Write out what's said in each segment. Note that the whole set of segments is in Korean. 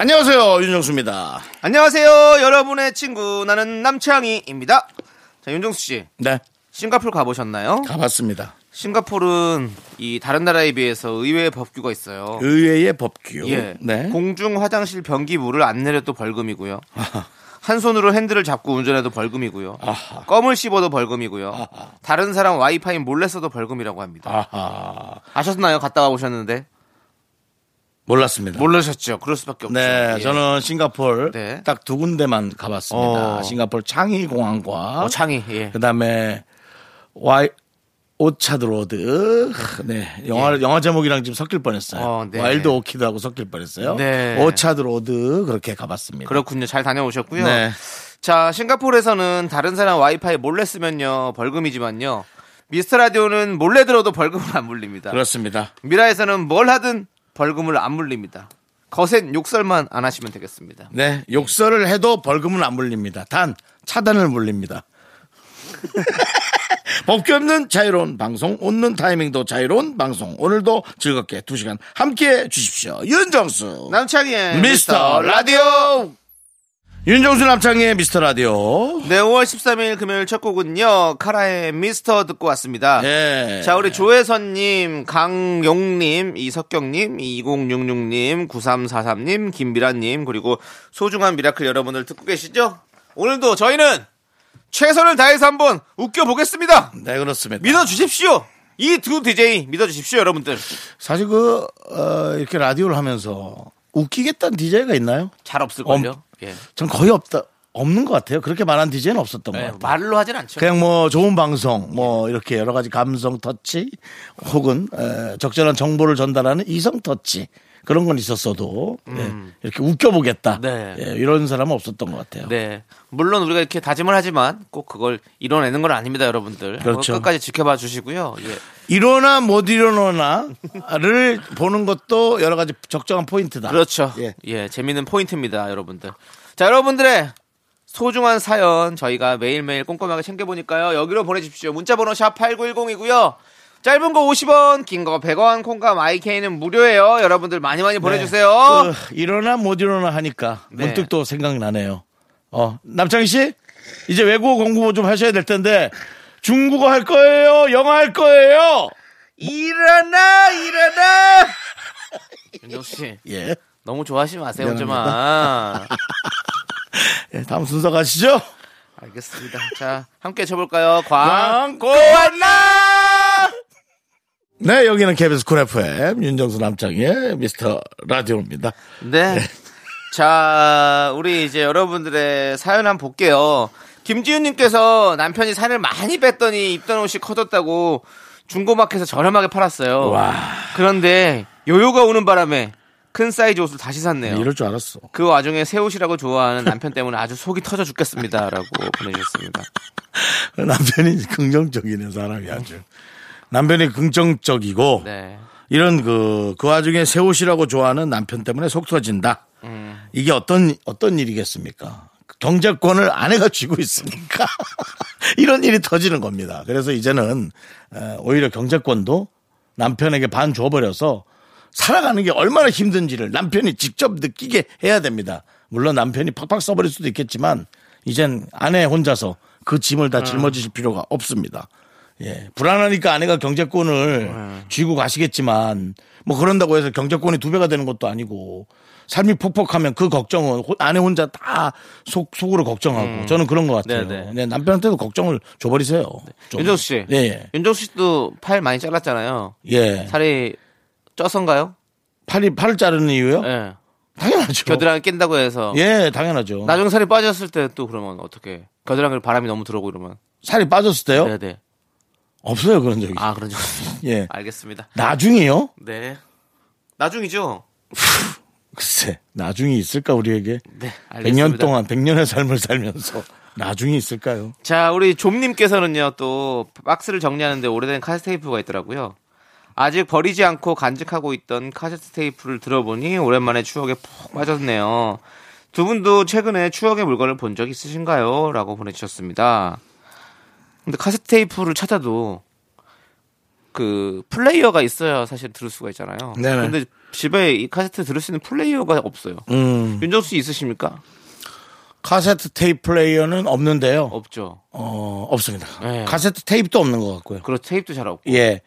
안녕하세요 윤정수입니다. 안녕하세요, 여러분의 친구 나는 남창희입니다. 자, 윤정수 씨, 네 싱가포르 가보셨나요? 가봤습니다. 싱가포르는 이 다른 나라에 비해서 의외의 법규가 있어요. 의회의 법규. 예, 네. 공중 화장실 변기 물을 안 내려도 벌금이고요. 한 손으로 핸들을 잡고 운전해도 벌금이고요. 아하. 껌을 씹어도 벌금이고요. 다른 사람 와이파이 몰래 써도 벌금이라고 합니다. 아하 아셨나요? 갔다 와 보셨는데 몰랐습니다. 모르셨죠? 그럴 수밖에 없죠. 네, 예. 저는 싱가폴 네. 딱 두 군데만 가봤습니다. 어. 싱가폴 창이 공항과 어, 창이 예. 그다음에 와이 오차드 로드. 네. 영화 영화 제목이랑 지금 섞일 뻔했어요. 예. 어, 네. 와일드 오키드하고 섞일 뻔했어요. 네. 오차드 로드 그렇게 가봤습니다. 그렇군요. 잘 다녀오셨고요. 네. 자, 싱가포르에서는 다른 사람 와이파이 몰래 쓰면요 벌금이지만요. 미스터 라디오는 몰래 들어도 벌금을 안 물립니다. 그렇습니다. 미라에서는 뭘 하든 벌금을 안 물립니다. 거센 욕설만 안 하시면 되겠습니다. 네. 욕설을 해도 벌금은 안 물립니다. 단 차단을 물립니다. 법규 없는 자유로운 방송, 웃는 타이밍도 자유로운 방송. 오늘도 즐겁게 두 시간 함께 해 주십시오. 윤정수. 남창희의 미스터 라디오. 윤정수 남창의 미스터 라디오. 네, 5월 13일 금요일 첫 곡은요. 카라의 미스터 듣고 왔습니다. 예. 자, 우리 조혜선님, 강용님, 이석경님, 2066님, 9343님, 김미라님, 그리고 소중한 미라클 여러분들 듣고 계시죠? 오늘도 저희는 최선을 다해서 한번 웃겨보겠습니다! 네, 그렇습니다. 믿어주십시오! 이 두 DJ 믿어주십시오, 여러분들. 사실 그, 어, 이렇게 라디오를 하면서 웃기겠다는 DJ가 있나요? 잘 없을걸요? 어, 예. 전 거의 없다, 없는 것 같아요. 그렇게 말한 DJ는 없었던 것 네, 같아요. 말로 하진 않죠. 그냥 뭐 좋은 방송, 뭐 이렇게 여러 가지 감성 터치, 혹은 에, 적절한 정보를 전달하는 이성 터치 그런 건 있었어도 예, 이렇게 웃겨보겠다. 음. 네. 예, 이런 사람은 없었던 것 같아요. 네. 물론 우리가 이렇게 다짐을 하지만 꼭 그걸 이뤄내는 건 아닙니다, 여러분들. 그렇죠. 끝까지 지켜봐 주시고요. 예. 일어나 못 일어나나를 보는 것도 여러 가지 적정한 포인트다. 그렇죠. 예. 예. 재밌는 포인트입니다, 여러분들. 자, 여러분들의 소중한 사연 저희가 매일매일 꼼꼼하게 챙겨보니까요. 여기로 보내주십시오. 문자번호 샵 8910이고요. 짧은 거 50원, 긴 거 100원, 콩과 마이케이는 무료예요. 여러분들 많이 많이 보내주세요. 그, 일어나 못 일어나 하니까 네. 문득 또 생각나네요. 어, 남창희 씨? 이제 외국어 공부 좀 하셔야 될 텐데 중국어 할 거예요? 영어 할 거예요? 일어나, 일어나! 윤정수 씨, 예. 너무 좋아하지 마세요, 미안합니다. 좀. 예, 다음 순서 가시죠. 알겠습니다. 자, 함께 쳐볼까요? 광고 광고 왔나? 네, 여기는 KBS 쿨 FM 윤정수 남창희의 미스터 라디오입니다. 네. 자, 우리 이제 여러분들의 사연 한번 볼게요. 김지윤님께서 남편이 살을 많이 뺐더니 입던 옷이 커졌다고 중고마켓에서 저렴하게 팔았어요. 와. 그런데 요요가 오는 바람에 큰 사이즈 옷을 다시 샀네요. 이럴 줄 알았어. 그 와중에 새 옷이라고 좋아하는 남편 때문에 아주 속이 터져 죽겠습니다. 라고 보내주셨습니다. 남편이 긍정적이네, 사람이 아주. 남편이 긍정적이고, 네. 이런 그, 그 와중에 새 옷이라고 좋아하는 남편 때문에 속 터진다. 음. 이게 어떤, 어떤 일이겠습니까? 경제권을 아내가 쥐고 있으니까. 이런 일이 터지는 겁니다. 그래서 이제는, 에, 오히려 경제권도 남편에게 반 줘버려서 살아가는 게 얼마나 힘든지를 남편이 직접 느끼게 해야 됩니다. 물론 남편이 팍팍 써버릴 수도 있겠지만, 이젠 아내 혼자서 그 짐을 다 짊어지실 필요가 없습니다. 예. 불안하니까 아내가 경제권을 쥐고 가시겠지만, 뭐 그런다고 해서 경제권이 두 배가 되는 것도 아니고, 삶이 폭폭하면 그 걱정은 호- 아내 혼자 다 속, 속으로 걱정하고, 저는 그런 것 같아요. 네네. 네, 남편한테도 걱정을 줘버리세요. 좀. 윤정수 씨. 예, 예. 윤정수 씨도 팔 많이 잘랐잖아요. 예. 살이 쪄선가요? 팔이, 팔을 자르는 이유요? 예. 당연하죠. 겨드랑이 낀다고 해서 예, 당연하죠. 나중에 살이 빠졌을 때 또 그러면 어떻게? 겨드랑이를 바람이 너무 들어오고 이러면. 살이 빠졌을 때요? 네네. 없어요, 그런 적이. 아 그런 적. 예. 알겠습니다. 나중이요? 네. 나중이죠. 글쎄, 나중에 있을까, 우리에게? 네, 100년 알겠습니다. 동안, 100년의 삶을 살면서 나중에 있을까요? 자, 우리 좀님께서는요, 또 박스를 정리하는데 오래된 카세트 테이프가 있더라고요. 아직 버리지 않고 간직하고 있던 카세트 테이프를 들어보니 오랜만에 추억에 푹 빠졌네요. 두 분도 최근에 추억의 물건을 본 적 있으신가요? 라고 보내주셨습니다. 근데 카세트 테이프를 찾아도 그 플레이어가 있어야 사실 들을 수가 있잖아요. 네네. 근데 집에 이 카세트 들을 수 있는 플레이어가 없어요. 음, 윤정수 씨 있으십니까? 카세트 테이프 플레이어는 없는데요. 없죠. 어, 없습니다. 네. 카세트 테이프도 없는 것 같고요. 그리고 테이프도 잘 없고. 예.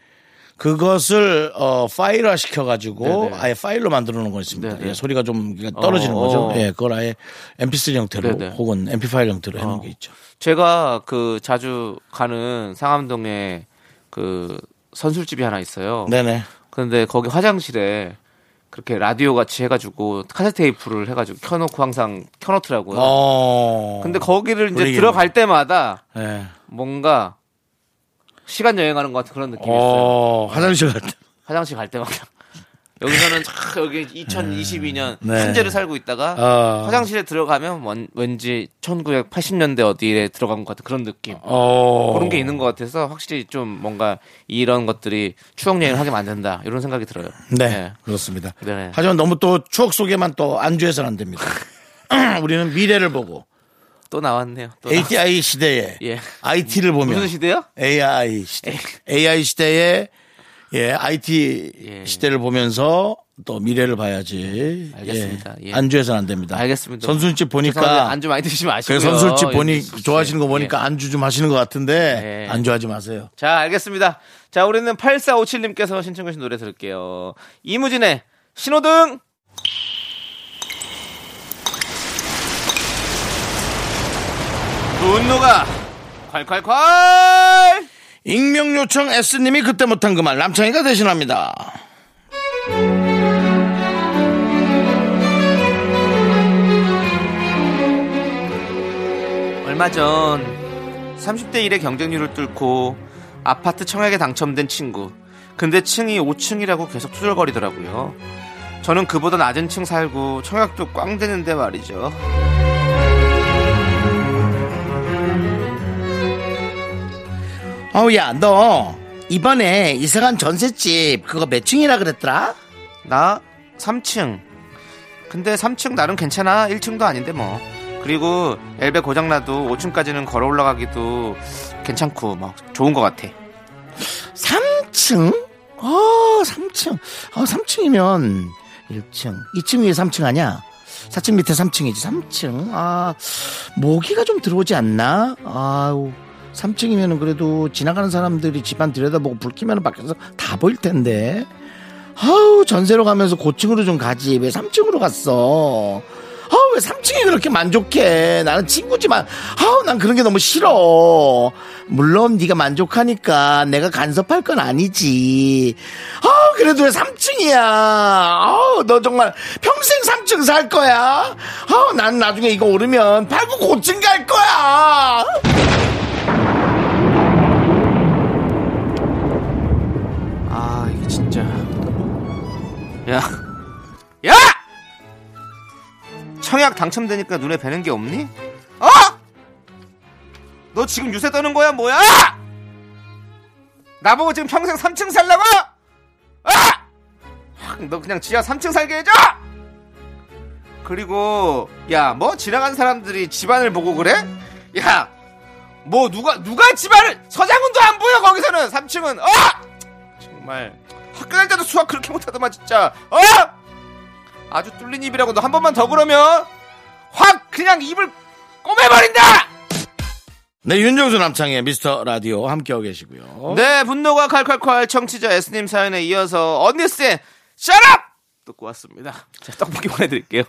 그것을 어 파일화 시켜가지고 네네. 아예 파일로 만들어 놓은 거 있습니다. 네네. 예, 소리가 좀 떨어지는 어, 거죠. 어. 예, 그걸 아예 MP3 형태로 네네. 혹은 MP 파일 형태로 해놓은 어. 게 있죠. 제가 그 자주 가는 상암동에 그 선술집이 하나 있어요. 네네. 근데 거기 화장실에 그렇게 라디오 같이 해가지고 카세트 테이프를 해가지고 켜놓고 항상 켜놓더라고요. 어. 근데 거기를 이제 분위기는. 들어갈 때마다 예. 뭔가 시간 여행하는 것 같은 그런 느낌이 있어요. 어, 화장실 갈 때. 화장실 갈 때마다. 여기서는 참 여기 2022년 네. 현재를 살고 있다가 어. 화장실에 들어가면 원- 왠지 1980년대 어디에 들어간 것 같은 그런 느낌. 어. 그런 게 있는 것 같아서 확실히 좀 뭔가 이런 것들이 추억 여행을 하게 만든다 이런 생각이 들어요. 네, 그렇습니다. 네. 하지만 너무 또 추억 속에만 또 안주해서는 안 됩니다. 우리는 미래를 보고 또 나왔네요. 또 ATI 시대에 예. IT를 보면 무슨 시대요? AI 시대. AI 시대에 예, IT 예. 시대를 보면서 또 미래를 봐야지. 알겠습니다. 예. 안주해서는 안 됩니다. 알겠습니다. 선술집 보니까 안주 많이 드시지 마시고요. 그 선술집 보니 윤수 씨. 좋아하시는 거 보니까 예. 안주 좀 하시는 것 같은데 예. 안주하지 마세요. 자, 알겠습니다. 자, 우리는 8457님께서 신청하신 노래 들을게요. 이무진의 신호등! 분노가 콸콸콸! 익명 요청 S님이 그때 못한 그 말 남창희가 대신합니다. 얼마 전 30대 1의 경쟁률을 뚫고 아파트 청약에 당첨된 친구. 근데 층이 5층이라고 계속 투덜거리더라고요. 저는 그보다 낮은 층 살고 청약도 꽝 되는데 말이죠. 어우 야 너 이번에 이사간 전셋집 그거 몇 층이라 그랬더라? 나 3층. 근데 3층 나름 괜찮아. 1층도 아닌데 뭐. 그리고 엘베 고장나도 5층까지는 걸어 올라가기도 괜찮고 뭐 좋은 것 같아. 3층? 어 3층 어 3층이면 1층 2층 위에 3층 아니야? 4층 밑에 3층이지 3층 아 모기가 좀 들어오지 않나? 아우 3층이면 그래도 지나가는 사람들이 집안 들여다보고 불 켜면 밖에서 다 보일 텐데. 아우 전세로 가면서 고층으로 좀 가지. 왜 3층으로 갔어? 아우 왜 3층이 그렇게 만족해? 나는 친구지만 아우 난 그런 게 너무 싫어. 물론 네가 만족하니까 내가 간섭할 건 아니지. 아우 그래도 왜 3층이야? 아우 너 정말 평생 3층 살 거야? 아우 난 나중에 이거 오르면 팔고 고층 갈 거야 야 야! 청약 당첨되니까 눈에 뵈는 게 없니? 어? 너 지금 유세 떠는 거야 뭐야? 나보고 지금 평생 3층 살라고? 아! 확, 너 그냥 지하 3층 살게 해줘! 그리고 야 뭐 지나간 사람들이 집안을 보고 그래? 야 뭐 누가 누가 집안을 서장훈도 안 보여 거기서는 3층은 어! 정말 학교 다닐 때도 수학 그렇게 못하더만 진짜. 어? 아주 뚫린 입이라고 너 한 번만 더 그러면 확 그냥 입을 꼬매버린다! 네 윤정수 남창의 미스터 라디오 함께하고 계시고요. 네 분노가 칼칼칼 청취자 S님 사연에 이어서 언니스의 샤랍 듣고 왔습니다. 자 떡볶이 보내드릴게요.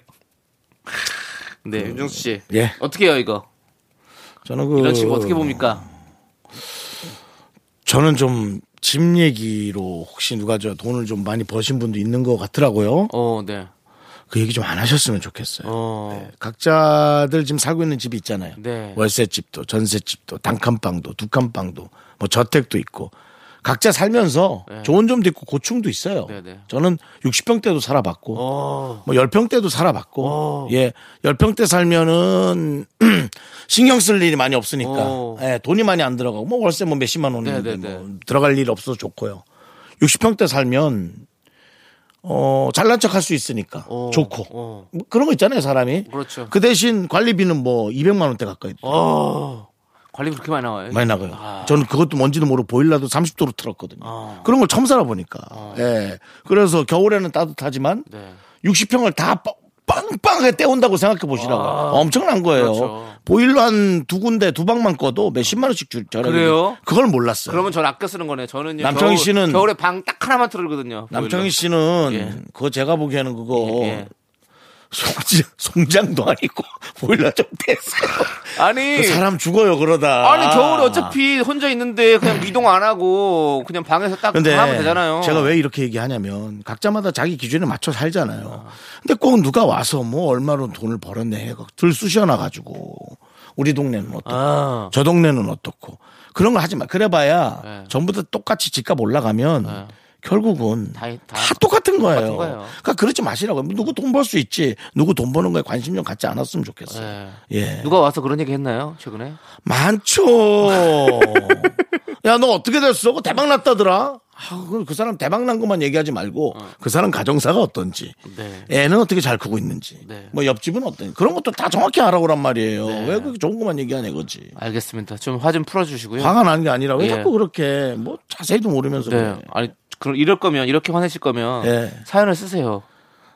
네. 윤정수 씨. 예. 어떻게 해요 이거? 저는 그 이런 친구 어떻게 봅니까? 저는 좀 집 얘기로 혹시 누가 저 돈을 좀 많이 버신 분도 있는 것 같더라고요. 어 네 그 얘기 좀 안 하셨으면 좋겠어요. 어. 네, 각자들 지금 살고 있는 집이 있잖아요. 네. 월세집도, 전세집도, 단칸방도, 두칸방도, 뭐 저택도 있고. 각자 살면서 네. 좋은 점도 있고 고충도 있어요. 네, 네. 저는 60평 때도 살아봤고 어. 뭐 10평 때도 살아봤고 어. 예. 10평 때 살면은 신경 쓸 일이 많이 없으니까 어. 예, 돈이 많이 안 들어가고 뭐 월세 뭐 몇십만 원인데 네, 네, 네. 뭐 들어갈 일 없어서 좋고요. 60평 때 살면 어, 잘난 척 할 수 있으니까 어. 좋고 어. 뭐 그런 거 있잖아요, 사람이. 그렇죠. 그 대신 관리비는 뭐 200만 원대 가까이 어. 관리 그렇게 많이 나와요? 많이 나가요. 아. 저는 그것도 뭔지도 모르고 보일러도 30도로 틀었거든요. 어. 그런 걸 처음 살아보니까. 예. 그래서 겨울에는 따뜻하지만 네. 60평을 다 빵- 빵빵하게 때운다고 생각해 보시라고. 엄청난 거예요. 아. 그렇죠. 보일러 한 두 군데 두 방만 꺼도 몇십만 원씩 줄 저렴. 그래요? 그걸 몰랐어요. 그러면 전 아껴 쓰는 거네. 저는 남창희 씨는- 겨울에 방 딱 하나만 틀거든요. 남창희 씨는 예. 그거 제가 보기에는 그거 예. 송장, 송장도 아니고 보일러 좀 떼세요. 아니 그 사람 죽어요 그러다. 아니 겨울에 어차피 혼자 있는데 그냥 이동 안 하고 그냥 방에서 딱 근데 하면 되잖아요. 제가 왜 이렇게 얘기하냐면 각자마다 자기 기준에 맞춰 살잖아요. 근데 꼭 누가 와서 뭐 얼마로 돈을 벌었네 해가 들 쑤셔놔 가지고 우리 동네는 어떻고 아. 저 동네는 어떻고 그런 걸 하지 마. 그래봐야 네. 전부 다 똑같이 집값 올라가면 네. 결국은 다- 다, 다 똑같은 거예요. 똑같은 거예요. 그러니까 그러지 마시라고. 누구 돈 벌 수 있지. 누구 돈 버는 거에 관심 좀 갖지 않았으면 좋겠어요. 네. 예. 누가 와서 그런 얘기 했나요 최근에? 많죠. 야, 너 어떻게 됐어? 대박 났다더라? 아, 그- 그 사람 대박 난 것만 얘기하지 말고 그 사람 가정사가 어떤지, 네. 애는 어떻게 잘 크고 있는지, 네. 뭐 옆집은 어떤지 그런 것도 다 정확히 알아보란 말이에요. 네. 왜 그렇게 좋은 것만 얘기하냐 이거지. 알겠습니다. 좀 화 좀 풀어주시고요. 화가 나는 게 아니라 왜 예. 자꾸 그렇게 뭐 자세히도 모르면서 네. 아니 그럼 이럴 거면 이렇게 화내실 거면 예. 사연을 쓰세요.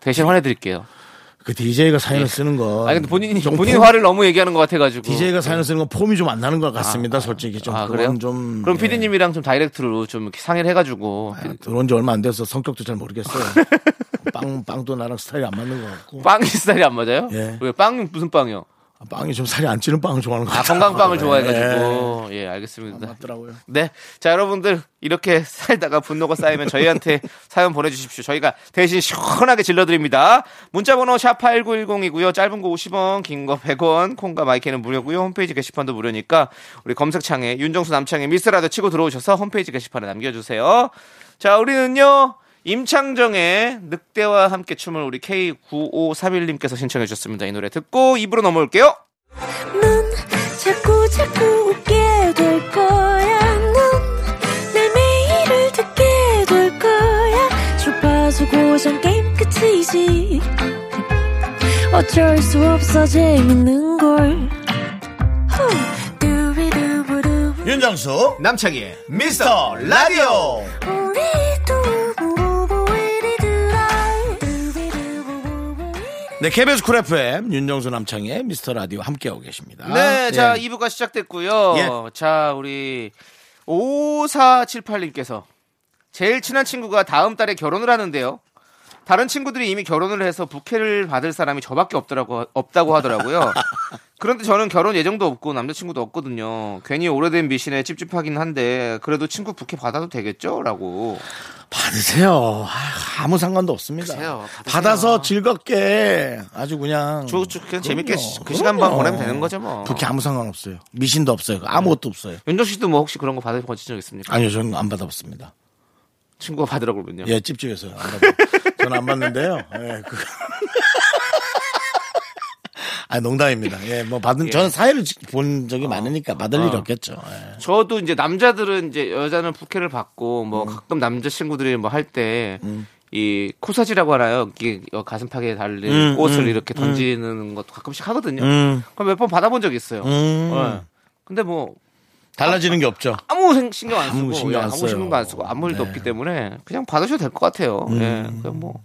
대신 화내드릴게요. 그 DJ가 사연을 쓰는 거. 아니 근데 본인이 좀 본인 폼- 화를 너무 얘기하는 것 같아가지고. DJ가 사연을 쓰는 건 폼이 좀 안 나는 것 같습니다. 솔직히 좀 아 그래요? 좀 그럼 예. 피디님이랑 좀 다이렉트로 좀 상의를 해가지고 아, 들어온 지 얼마 안 돼서 성격도 잘 모르겠어요. 빵 빵도 나랑 스타일이 안 맞는 것 같고. 빵이 스타일이 안 맞아요? 예. 왜 빵이 무슨 빵이요? 아, 빵이 좀 살이 안 찌는 빵을 좋아하는 것아 같아요. 건강빵을 예. 좋아해가지고 예 알겠습니다. 맞더라고요. 네. 자, 여러분들, 이렇게 살다가 분노가 쌓이면 저희한테 사연 보내주십시오. 저희가 대신 시원하게 질러드립니다. 문자번호 샵8910이고요. 짧은 거 50원, 긴 거 100원, 콩과 마이크는 무료고요. 홈페이지 게시판도 무료니까 우리 검색창에 윤정수 남창의 미스라도 치고 들어오셔서 홈페이지 게시판에 남겨주세요. 자, 우리는요. 임창정의 늑대와 함께 춤을 우리 K9531님께서 신청해 주셨습니다. 이 노래 듣고 입으로 넘어올게요. 넌 자꾸 자꾸 웃게 될 거야. 넌내 매일을 듣게 될 거야. 주파수 고정 게임 끝이지. 어쩔 수 없어 재밌는 걸. 후. 윤정수 남창희의 미스터 라디오. 네, KBS 쿨 FM 윤정수 남창희의 미스터 라디오 함께하고 계십니다. 네, 자, 예. 2부가 시작됐고요. 예. 자, 우리 5478님께서 제일 친한 친구가 다음 달에 결혼을 하는데요. 다른 친구들이 이미 결혼을 해서 부케를 받을 사람이 저밖에 없더라고 없다고 하더라고요. 그런데 저는 결혼 예정도 없고 남자친구도 없거든요. 괜히 오래된 미신에 찝찝하긴 한데 그래도 친구 부케 받아도 되겠죠?라고. 받으세요. 아, 아무 상관도 없습니다. 받으세요. 받으세요. 받아서 즐겁게 아주 그냥 저, 저 그냥 재밌게 그럼요. 시- 그 시간만 그럼요. 보내면 되는 거죠, 뭐. 부케 아무 상관 없어요. 미신도 없어요. 아무것도 없어요. 윤정 씨도 뭐 혹시 그런 거 받아보신 적 있습니까? 아니요, 저는 안 받아봤습니다. 친구가 받으라고 그러면요. 예, 찝찝해서요. 안 받아. 저는 안 받는데요. 예, 그. 아, 농담입니다. 예, 뭐 받은, 저는 사회를 본 적이 많으니까 받을 일이 어. 없겠죠. 예. 저도 이제 남자들은 이제 여자는 부케를 받고 뭐 음. 가끔 남자 친구들이 뭐 할때이 코사지라고 하나요? 이게 가슴팍에 달린 음, 꽃을 음, 이렇게 던지는 것도 가끔씩 하거든요. 음, 그럼 몇 번 받아본 적이 있어요. 음. 예. 근데 뭐 달라지는 게 없죠. 아무 생- 신경 안 쓰고 아무 신경 예, 안 아무. 신경도 안 쓰고 아무 일도 네. 음. 없기 때문에 그냥 받으셔도 될 것 같아요. 예. 그냥 뭐.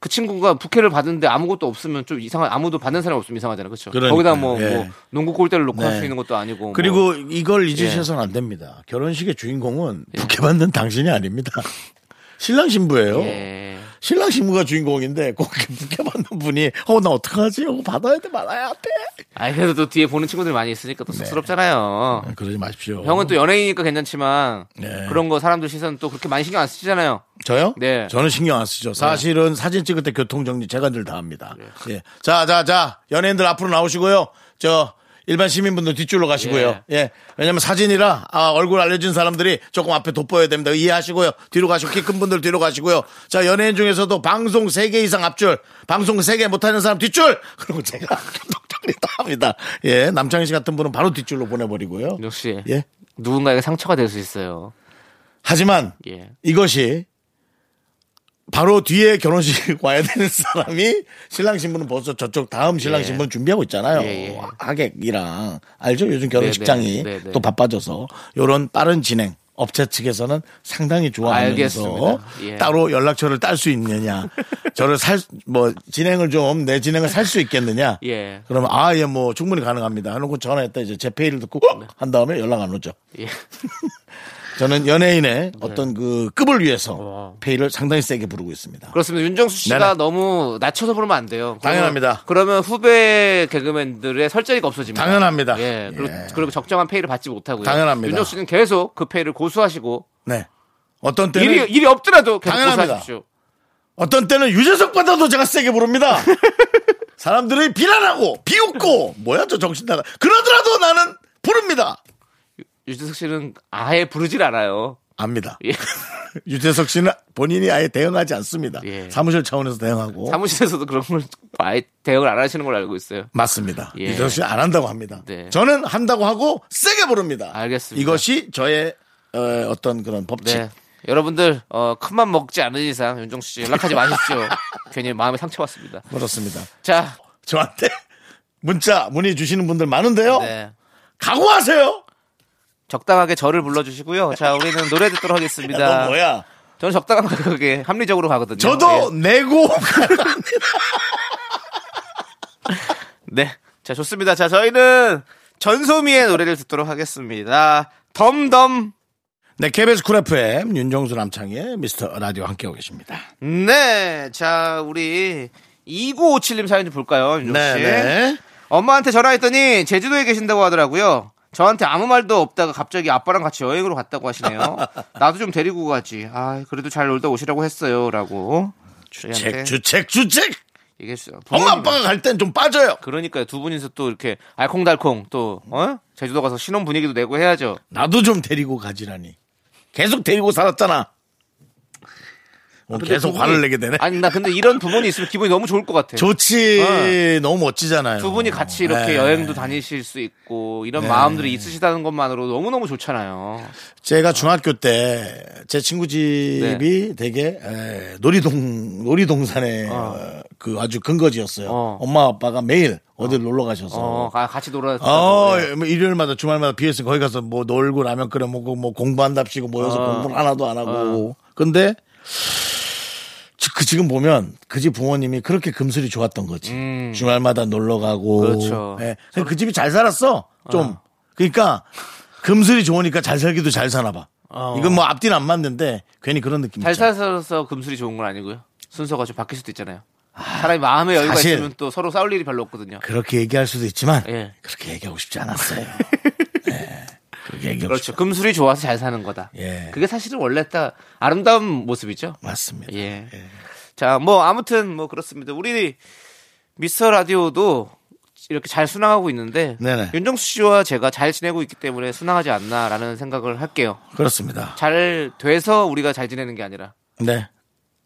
그 친구가 부케를 받는데 아무것도 없으면 좀 이상한 아무도 받는 사람이 없으면 이상하잖아요. 그렇죠? 그러니까요. 거기다 뭐, 예. 뭐 농구 골대를 놓고 할 네. 수 있는 것도 아니고 뭐. 그리고 이걸 잊으셔서는 안 됩니다. 결혼식의 주인공은 부케 받는 당신이 아닙니다. 신랑 신부예요. 예. 신랑 신부가 주인공인데 꼭 이렇게 부케 받는 분이 어 나 어떡하지? 이거 받아야 돼 말아야 돼. 아이 그래도 또 뒤에 보는 친구들이 많이 있으니까 또 쑥스럽잖아요. 그러지 마십시오. 형은 또 연예인이니까 괜찮지만 네. 그런 거 사람들 시선 또 그렇게 많이 신경 안 쓰시잖아요. 저요? 네. 저는 신경 안 쓰죠. 사실은 사진 찍을 때 교통 정리 제가 늘 다 합니다. 예. 자, 자, 자. 연예인들 앞으로 나오시고요. 저 일반 시민분들 뒷줄로 가시고요. 예. 왜냐면 사진이라 아, 얼굴 알려진 사람들이 조금 앞에 돋보여야 됩니다. 이해하시고요. 뒤로 가시고 키 큰 분들 뒤로 가시고요. 자, 연예인 중에서도 방송 3개 이상 앞줄, 방송 3개 못하는 사람 뒷줄! 그리고 제가 감독정리도 합니다. 예. 남창희 씨 같은 분은 바로 뒷줄로 보내버리고요. 씨. 예. 누군가에게 상처가 될 수 있어요. 하지만 예. 이것이 바로 뒤에 결혼식 와야 되는 사람이 신랑 신부는 벌써 저쪽 다음 신랑 예. 신부는 준비하고 있잖아요. 예, 예. 하객이랑 알죠? 요즘 결혼식장이 네, 네, 네. 또 바빠져서 요런 빠른 진행 업체 측에서는 상당히 좋아하면서. 예. 따로 연락처를 딸 수 있느냐, 저를 살 뭐 진행을 좀 내 진행을 살 수 있겠느냐. 예. 그러면 아예 뭐 충분히 가능합니다. 하고 전화했다 이제 제 페이를 듣고 어? 한 다음에 연락 안 오죠. 예. 저는 연예인의 어떤 그 급을 위해서 네. 와. 페이를 상당히 세게 부르고 있습니다. 그렇습니다. 윤정수 씨가 네네. 너무 낮춰서 부르면 안 돼요. 그러면- 당연합니다. 그러면 후배 개그맨들의 설자리가 없어집니다. 당연합니다. 예. 그리고, 예. 그리고 적정한 페이를 받지 못하고요. 당연합니다. 윤정수 씨는 계속 그 페이를 고수하시고 네. 어떤 때는 일이 일이 없더라도 계속 당연합니다. 고수하십시오. 어떤 때는 유재석보다도 제가 세게 부릅니다. 사람들이 비난하고 비웃고 뭐야 저 정신 나가 그러더라도 나는 부릅니다. 유재석 씨는 아예 부르질 않아요. 압니다. 예. 유재석 씨는 본인이 아예 대응하지 않습니다. 예. 사무실 차원에서 대응하고 사무실에서도 그런 걸 아예 대응을 안 하시는 걸 알고 있어요. 맞습니다. 예. 유재석 씨는 안 한다고 합니다. 네. 저는 한다고 하고 세게 부릅니다. 알겠습니다. 이것이 저의 어, 어떤 그런 법칙. 네. 여러분들 어, 큰맘 먹지 않은 이상 윤정수 씨 연락하지 마십시오. 괜히 마음에 상처 받습니다. 그렇습니다. 자, 저한테 문자 문의 주시는 분들 많은데요. 네. 각오하세요. 적당하게 저를 불러주시고요. 자, 우리는 노래 듣도록 하겠습니다. 야, 너 뭐야? 저는 적당한 가격에 합리적으로 가거든요. 저도 내고 네. 네. 자, 좋습니다. 자, 저희는 전소미의 노래를 듣도록 하겠습니다. 덤덤. 네, KBS 쿨 FM 윤정수 남창희의 미스터 라디오 함께하고 계십니다. 네. 자, 우리 2957님 사연 좀 볼까요, 윤종 씨? 네, 네. 엄마한테 전화했더니 제주도에 계신다고 하더라고요. 저한테 아무 말도 없다가 갑자기 아빠랑 같이 여행으로 갔다고 하시네요. 나도 좀 데리고 가지. 아, 그래도 잘 놀다 오시라고 했어요.라고. 주책, 주책, 주책. 얘기했어요. 엄마 아빠가 갈 땐 좀 빠져요. 그러니까요. 두 분이서 또 이렇게 알콩달콩 또 어? 제주도 가서 신혼 분위기도 내고 해야죠. 나도 좀 데리고 가지라니. 계속 데리고 살았잖아. 뭐 근데 계속 분이- 화를 내게 되네. 아니 나 근데 이런 두 분이 있으면 기분이 너무 좋을 것 같아요. 좋지. 너무 멋지잖아요. 두 분이 같이 이렇게 네. 여행도 다니실 수 있고 이런 마음들이 있으시다는 것만으로 너무 너무 좋잖아요. 제가 중학교 때 제 친구 집이 되게 에, 놀이동 놀이동산에 어, 그 아주 근거지였어요. 어. 엄마 아빠가 매일 어딜 놀러 가셔서 어, 가- 같이 놀아. 어, 뭐 일요일마다 주말마다 비어있으니 거기 가서 뭐 놀고 라면 끓여 먹고 뭐 공부한답시고 모여서 어. 공부 하나도 안 하고. 근데 지- 그 지금 보면 그 집 부모님이 그렇게 금슬이 좋았던 거지. 음. 주말마다 놀러 가고. 그렇죠. 예. 그 집이 잘 살았어. 좀. 그러니까 금슬이 좋으니까 잘 살기도 잘 사나 봐. 어. 이건 뭐 앞뒤는 안 맞는데 괜히 그런 느낌 잘. 살아서 금술이 좋은 건 아니고요. 순서가 좀 바뀔 수도 있잖아요. 사람이 마음의 여유가 사실- 있으면 또 서로 싸울 일이 별로 없거든요. 그렇게 얘기할 수도 있지만 예. 그렇게 얘기하고 싶지 않았어요. 예. 그렇게 얘기하고 그렇죠. 금술이 좋아서 잘 사는 거다. 예. 그게 사실은 원래 딱 아름다운 모습이죠. 맞습니다. 예. 자, 뭐 아무튼 뭐 그렇습니다. 우리 미스터 라디오도 이렇게 잘 순항하고 있는데 네네. 윤정수 씨와 제가 잘 지내고 있기 때문에 순항하지 않나라는 생각을 할게요. 그렇습니다. 잘 돼서 우리가 잘 지내는 게 아니라 네.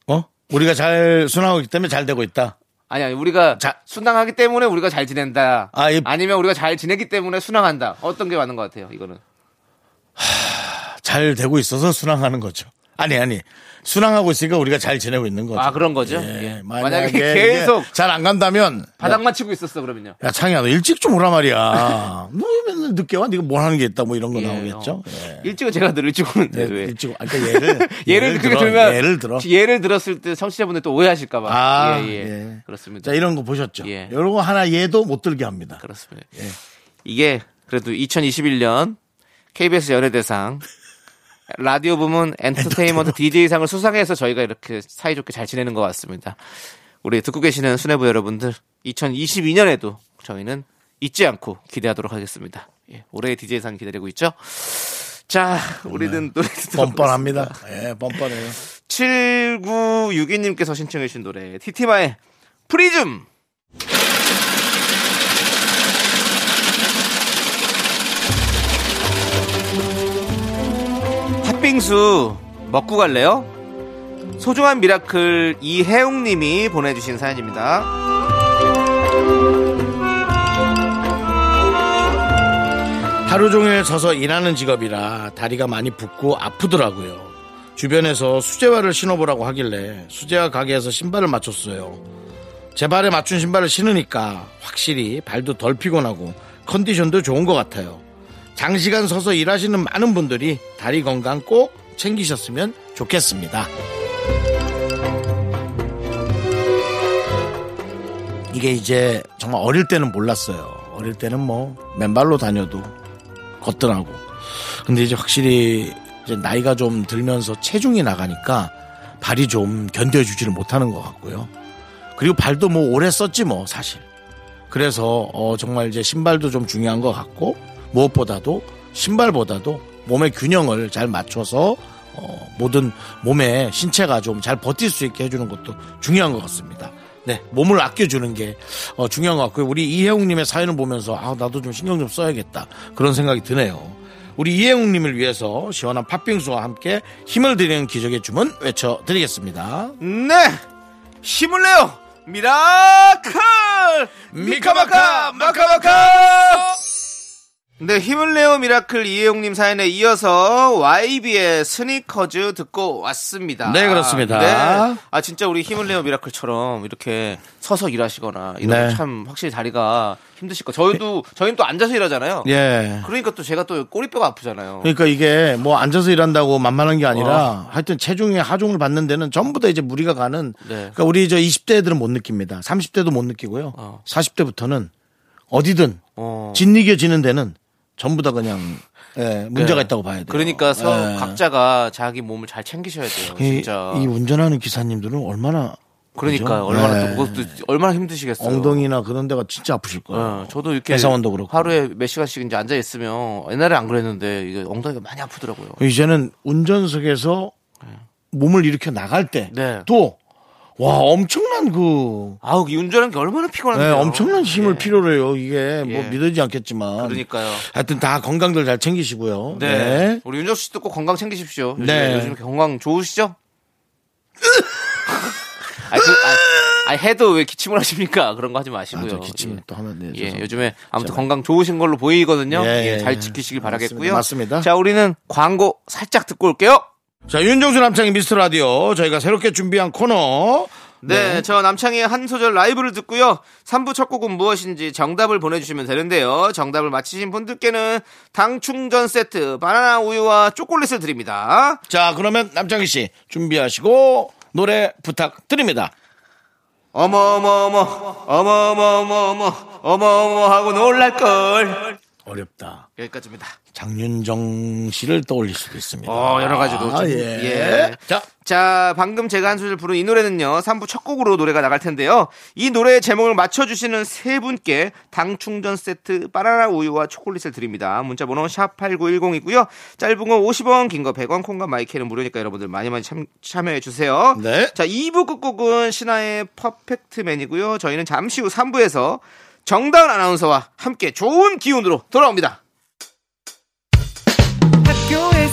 어? 우리가 잘 순하고 있기 때문에 잘 되고 있다. 아니 아니 우리가 자. 순항하기 때문에 우리가 잘 지낸다. 아, 이- 아니면 우리가 잘 지내기 때문에 순항한다. 어떤 게 맞는 것 같아요? 이거는 잘 되고 있어서 순항하는 거죠. 아니, 아니. 순항하고 있으니까 우리가 잘 지내고 있는 거죠. 아, 그런 거죠? 예. 예. 만약에, 만약에 계속 잘 안 간다면. 바닥만 치고 있었어 그러면요. 야, 창이야, 너 일찍 좀 오라 말이야. 너왜 맨날 늦게 와? 네가 뭘 하는 게 있다, 뭐 이런 거 예, 나오겠죠. 어. 예. 일찍은 제가 늘 일찍 오는데 예, 왜? 일찍, 아, 그러니까 예를. 예를 그렇게 들어, 들면 예를 들어. 예를 들었을 때 청취자분들 또 오해하실까 봐. 아, 예, 예. 예. 그렇습니다. 자, 이런 거 보셨죠? 예. 이런 거 하나 예도 못 들게 합니다. 그렇습니다. 예. 이게 그래도 2021년 KBS 연예대상 라디오 부문 엔터테인먼트 DJ상을 수상해서 저희가 이렇게 사이좋게 잘 지내는 것 같습니다. 우리 듣고 계시는 수뇌부 여러분들 2022년에도 저희는 잊지 않고 기대하도록 하겠습니다. 예, 올해의 DJ상 기다리고 있죠. 자, 우리는 노래 듣도록 뻔뻔합니다. 예, 뻔뻔해요. 7962님께서 신청해 주신 노래 티티마의 프리즘 팥빙수 먹고 갈래요? 소중한 미라클 이혜웅님이 보내주신 사연입니다. 하루 종일 서서 일하는 직업이라 다리가 많이 붓고 아프더라고요. 주변에서 수제화를 신어보라고 하길래 수제화 가게에서 신발을 맞췄어요. 제 발에 맞춘 신발을 신으니까 확실히 발도 덜 피곤하고 컨디션도 좋은 것 같아요. 장시간 서서 일하시는 많은 분들이 다리 건강 꼭 챙기셨으면 좋겠습니다. 이게 이제 정말 어릴 때는 몰랐어요. 어릴 때는 뭐 맨발로 다녀도 걷더라고. 근데 이제 확실히 이제 나이가 좀 들면서 체중이 나가니까 발이 좀 견뎌주지를 못하는 것 같고요. 그리고 발도 뭐 오래 썼지 뭐 사실. 그래서 어 정말 이제 신발도 좀 중요한 것 같고 무엇보다도 신발보다도 몸의 균형을 잘 맞춰서 어 모든 몸의 신체가 좀 잘 버틸 수 있게 해주는 것도 중요한 것 같습니다. 네, 몸을 아껴주는 게 어, 중요한 것 같고요. 우리 이혜웅님의 사연을 보면서 아 나도 좀 신경 좀 써야겠다 그런 생각이 드네요. 우리 이혜웅님을 위해서 시원한 팥빙수와 함께 힘을 드리는 기적의 주문 외쳐드리겠습니다. 네! 힘을 내요! 미라클! 미카마카 마카마카 네, 힘을 내요 미라클 이혜웅님 사연에 이어서 YB의 스니커즈 듣고 왔습니다. 네, 그렇습니다. 네. 아, 진짜 우리 힘을 내요 미라클처럼 이렇게 서서 일하시거나 이러면 네. 참 확실히 다리가 힘드실 거. 저희도, 저희는 또 앉아서 일하잖아요. 예. 그러니까 또 제가 또 꼬리뼈가 아프잖아요. 그러니까 이게 뭐 앉아서 일한다고 만만한 게 아니라 하여튼 체중의 하중을 받는 데는 전부 다 이제 무리가 가는 네. 그러니까 우리 저 20대 애들은 못 느낍니다. 30대도 못 느끼고요. 어. 40대부터는 어디든 어. 짓이겨지는 데는 전부 다 그냥 예, 문제가 네. 있다고 봐야 돼요. 그러니까 서 예. 각자가 자기 몸을 잘 챙기셔야 돼요. 이, 진짜. 이 운전하는 기사님들은 얼마나 그러니까요. 그죠? 얼마나 네. 또 그것도 얼마나 힘드시겠어요. 엉덩이나 그런 데가 진짜 아프실 거예요. 어, 저도 이렇게 회사원도 그렇고. 하루에 몇 시간씩 이제 앉아 있으면 옛날에 안 그랬는데 이게 엉덩이가 많이 아프더라고요. 이제는 운전석에서 몸을 일으켜 나갈 때 네. 또 와 엄청난 그 아우 이 운전하는 게 얼마나 네, 피곤한데요. 엄청난 힘을 예. 필요로 해요. 이게 뭐 예. 믿어지지 않겠지만. 그러니까요. 하여튼 다 건강들 잘 챙기시고요. 네. 네. 우리 윤정수 씨도 꼭 건강 챙기십시오. 네. 요즘 건강 좋으시죠? 아, 그, 아, 아, 해도 왜 기침을 하십니까? 그런 거 하지 아, 마시고요. 저 기침 예. 또 하면 네, 예. 요즘에 아무튼 제가- 건강 좋으신 걸로 보이거든요. 예, 예, 예, 잘 예. 지키시길 맞습니다. 바라겠고요. 맞습니다. 자, 우리는 광고 살짝 듣고 올게요. 자, 윤정수 남창희 미스터 라디오 저희가 새롭게 준비한 코너. 네, 저 남창희의 한 소절 라이브를 듣고요. 3부 첫 곡은 무엇인지 정답을 보내주시면 되는데요. 정답을 맞히신 분들께는 당 충전 세트, 바나나 우유와 초콜릿을 드립니다. 자, 그러면 남창희 씨 준비하시고 노래 부탁드립니다. 어머어머어머, 어머어머어머, 어머어머 하고 놀랄걸. 어렵다. 여기까지입니다. 장윤정 씨를 떠올릴 수도 있습니다. 어, 여러 가지로 좀, 아, 예. 예. 자, 자, 방금 제가 한 소절 부른 이 노래는요, 3부 첫 곡으로 노래가 나갈 텐데요. 이 노래의 제목을 맞춰주시는 세 분께 당 충전 세트, 바나나 우유와 초콜릿을 드립니다. 문자번호 샵8910이고요. 짧은 거 50원, 긴 거 100원, 콩과 마이크는 무료니까 여러분들 많이 많이 참, 참여해주세요. 네. 자, 2부 끝곡은 신화의 퍼펙트맨이고요. 저희는 잠시 후 3부에서 정다은 아나운서와 함께 좋은 기운으로 돌아옵니다.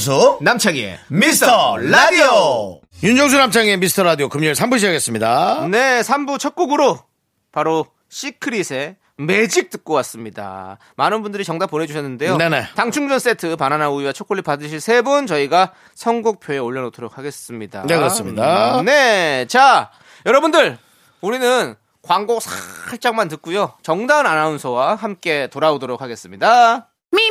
윤정수 남창희의 미스터 라디오. 윤정수 남창의 미스터 라디오 금요일 3부 시작했습니다. 네, 3부 첫 곡으로 바로 시크릿의 매직 듣고 왔습니다. 많은 분들이 정답 보내주셨는데요. 네네. 당충전 세트 바나나 우유와 초콜릿 받으실 세 분 저희가 선곡표에 올려놓도록 하겠습니다. 네, 그렇습니다. 음, 네, 자 여러분들 우리는 광고 살짝만 듣고요. 정다은 아나운서와 함께 돌아오도록 하겠습니다. Me,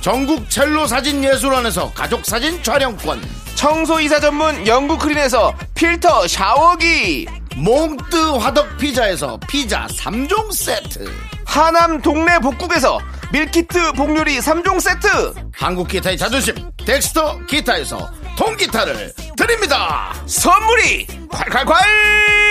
전국 첼로 사진 예술원에서 가족 사진 촬영권. 청소이사 전문 영구 크린에서 필터 샤워기 몽뜨 화덕 피자에서 피자 3종 세트. 하남 동네 복국에서 밀키트 복요리 3종 세트 한국 기타의 자존심 덱스터 기타에서 통기타를 드립니다. 선물이 콸콸콸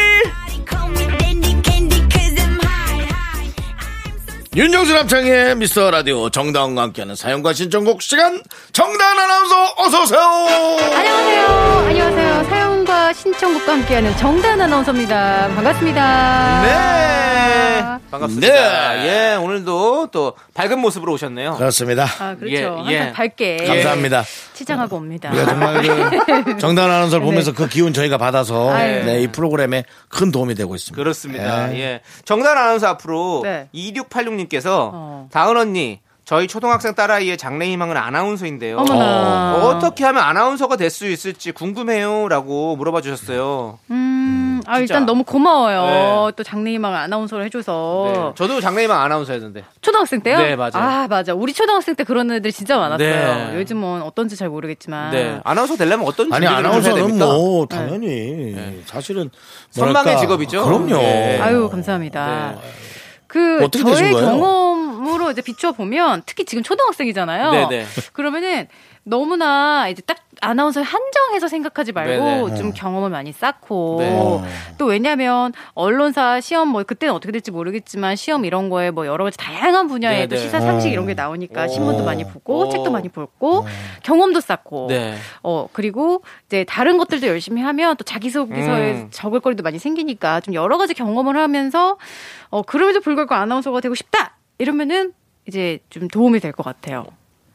윤정수 남창의 미스터 라디오 정다운과 함께하는 사연과 신청곡 시간 정다운 아나운서 어서 오세요. 안녕하세요. 안녕하세요. 사연과 신청곡과 함께하는 정단 아나운서입니다. 반갑습니다. 네 반갑습니다 네. 예 오늘도 또 밝은 모습으로 오셨네요 그렇습니다. 아, 그렇죠. 예, 항상 예. 밝게 감사합니다. 치장하고 옵니다. 우리가 정말 그 정다운 아나운서를 보면서 그 기운 저희가 받아서. 네, 이 프로그램에 큰 도움이 되고 있습니다. 그렇습니다 네. 예 정단 아나운서 앞으로 네. 2686님께서 어. 다은 언니 저희 초등학생 딸아이의 장래희망은 아나운서인데요 어머나. 어 떻게 하면 아나운서가 될 수 있을지 궁금해요라고 물어봐 주셨어요 음, 아, 진짜. 일단 너무 고마워요. 네. 또 장래희망 아나운서를 네. 해줘서. 저도 장래희망 아나운서였는데 초등학생 때요? 네, 맞아요. 아, 맞아. 우리 초등학생 때 그런 애들 진짜 많았어요. 네. 요즘은 어떤지 잘 모르겠지만. 네 아나운서 되려면 어떤 아니 준비를 좀 해야 아나운서는? 뭐 당연히 사실은 선망의 뭐랄까, 직업이죠. 그럼요. 네. 아유, 감사합니다. 그 저의? 경험으로 이제 비추어 보면 특히 지금 초등학생이잖아요. 네네. 그러면은 너무나 이제 딱 아나운서 한정해서 생각하지 말고 네네. 좀 경험을 많이 쌓고 네. 또 왜냐하면 언론사 시험 뭐 그때는 어떻게 될지 모르겠지만 시험 이런 거에 뭐 여러 가지 다양한 분야의 또 네네. 시사 상식 이런 게 나오니까 신문도 많이 보고 오. 책도 많이 보고 경험도 쌓고 네. 어 그리고 이제 다른 것들도 열심히 하면 또 자기소개서에 음. 적을 거리도 많이 생기니까 좀 여러 가지 경험을 하면서 어 그럼에도 불구하고 아나운서가 되고 싶다 이러면은 이제 좀 도움이 될 것 같아요.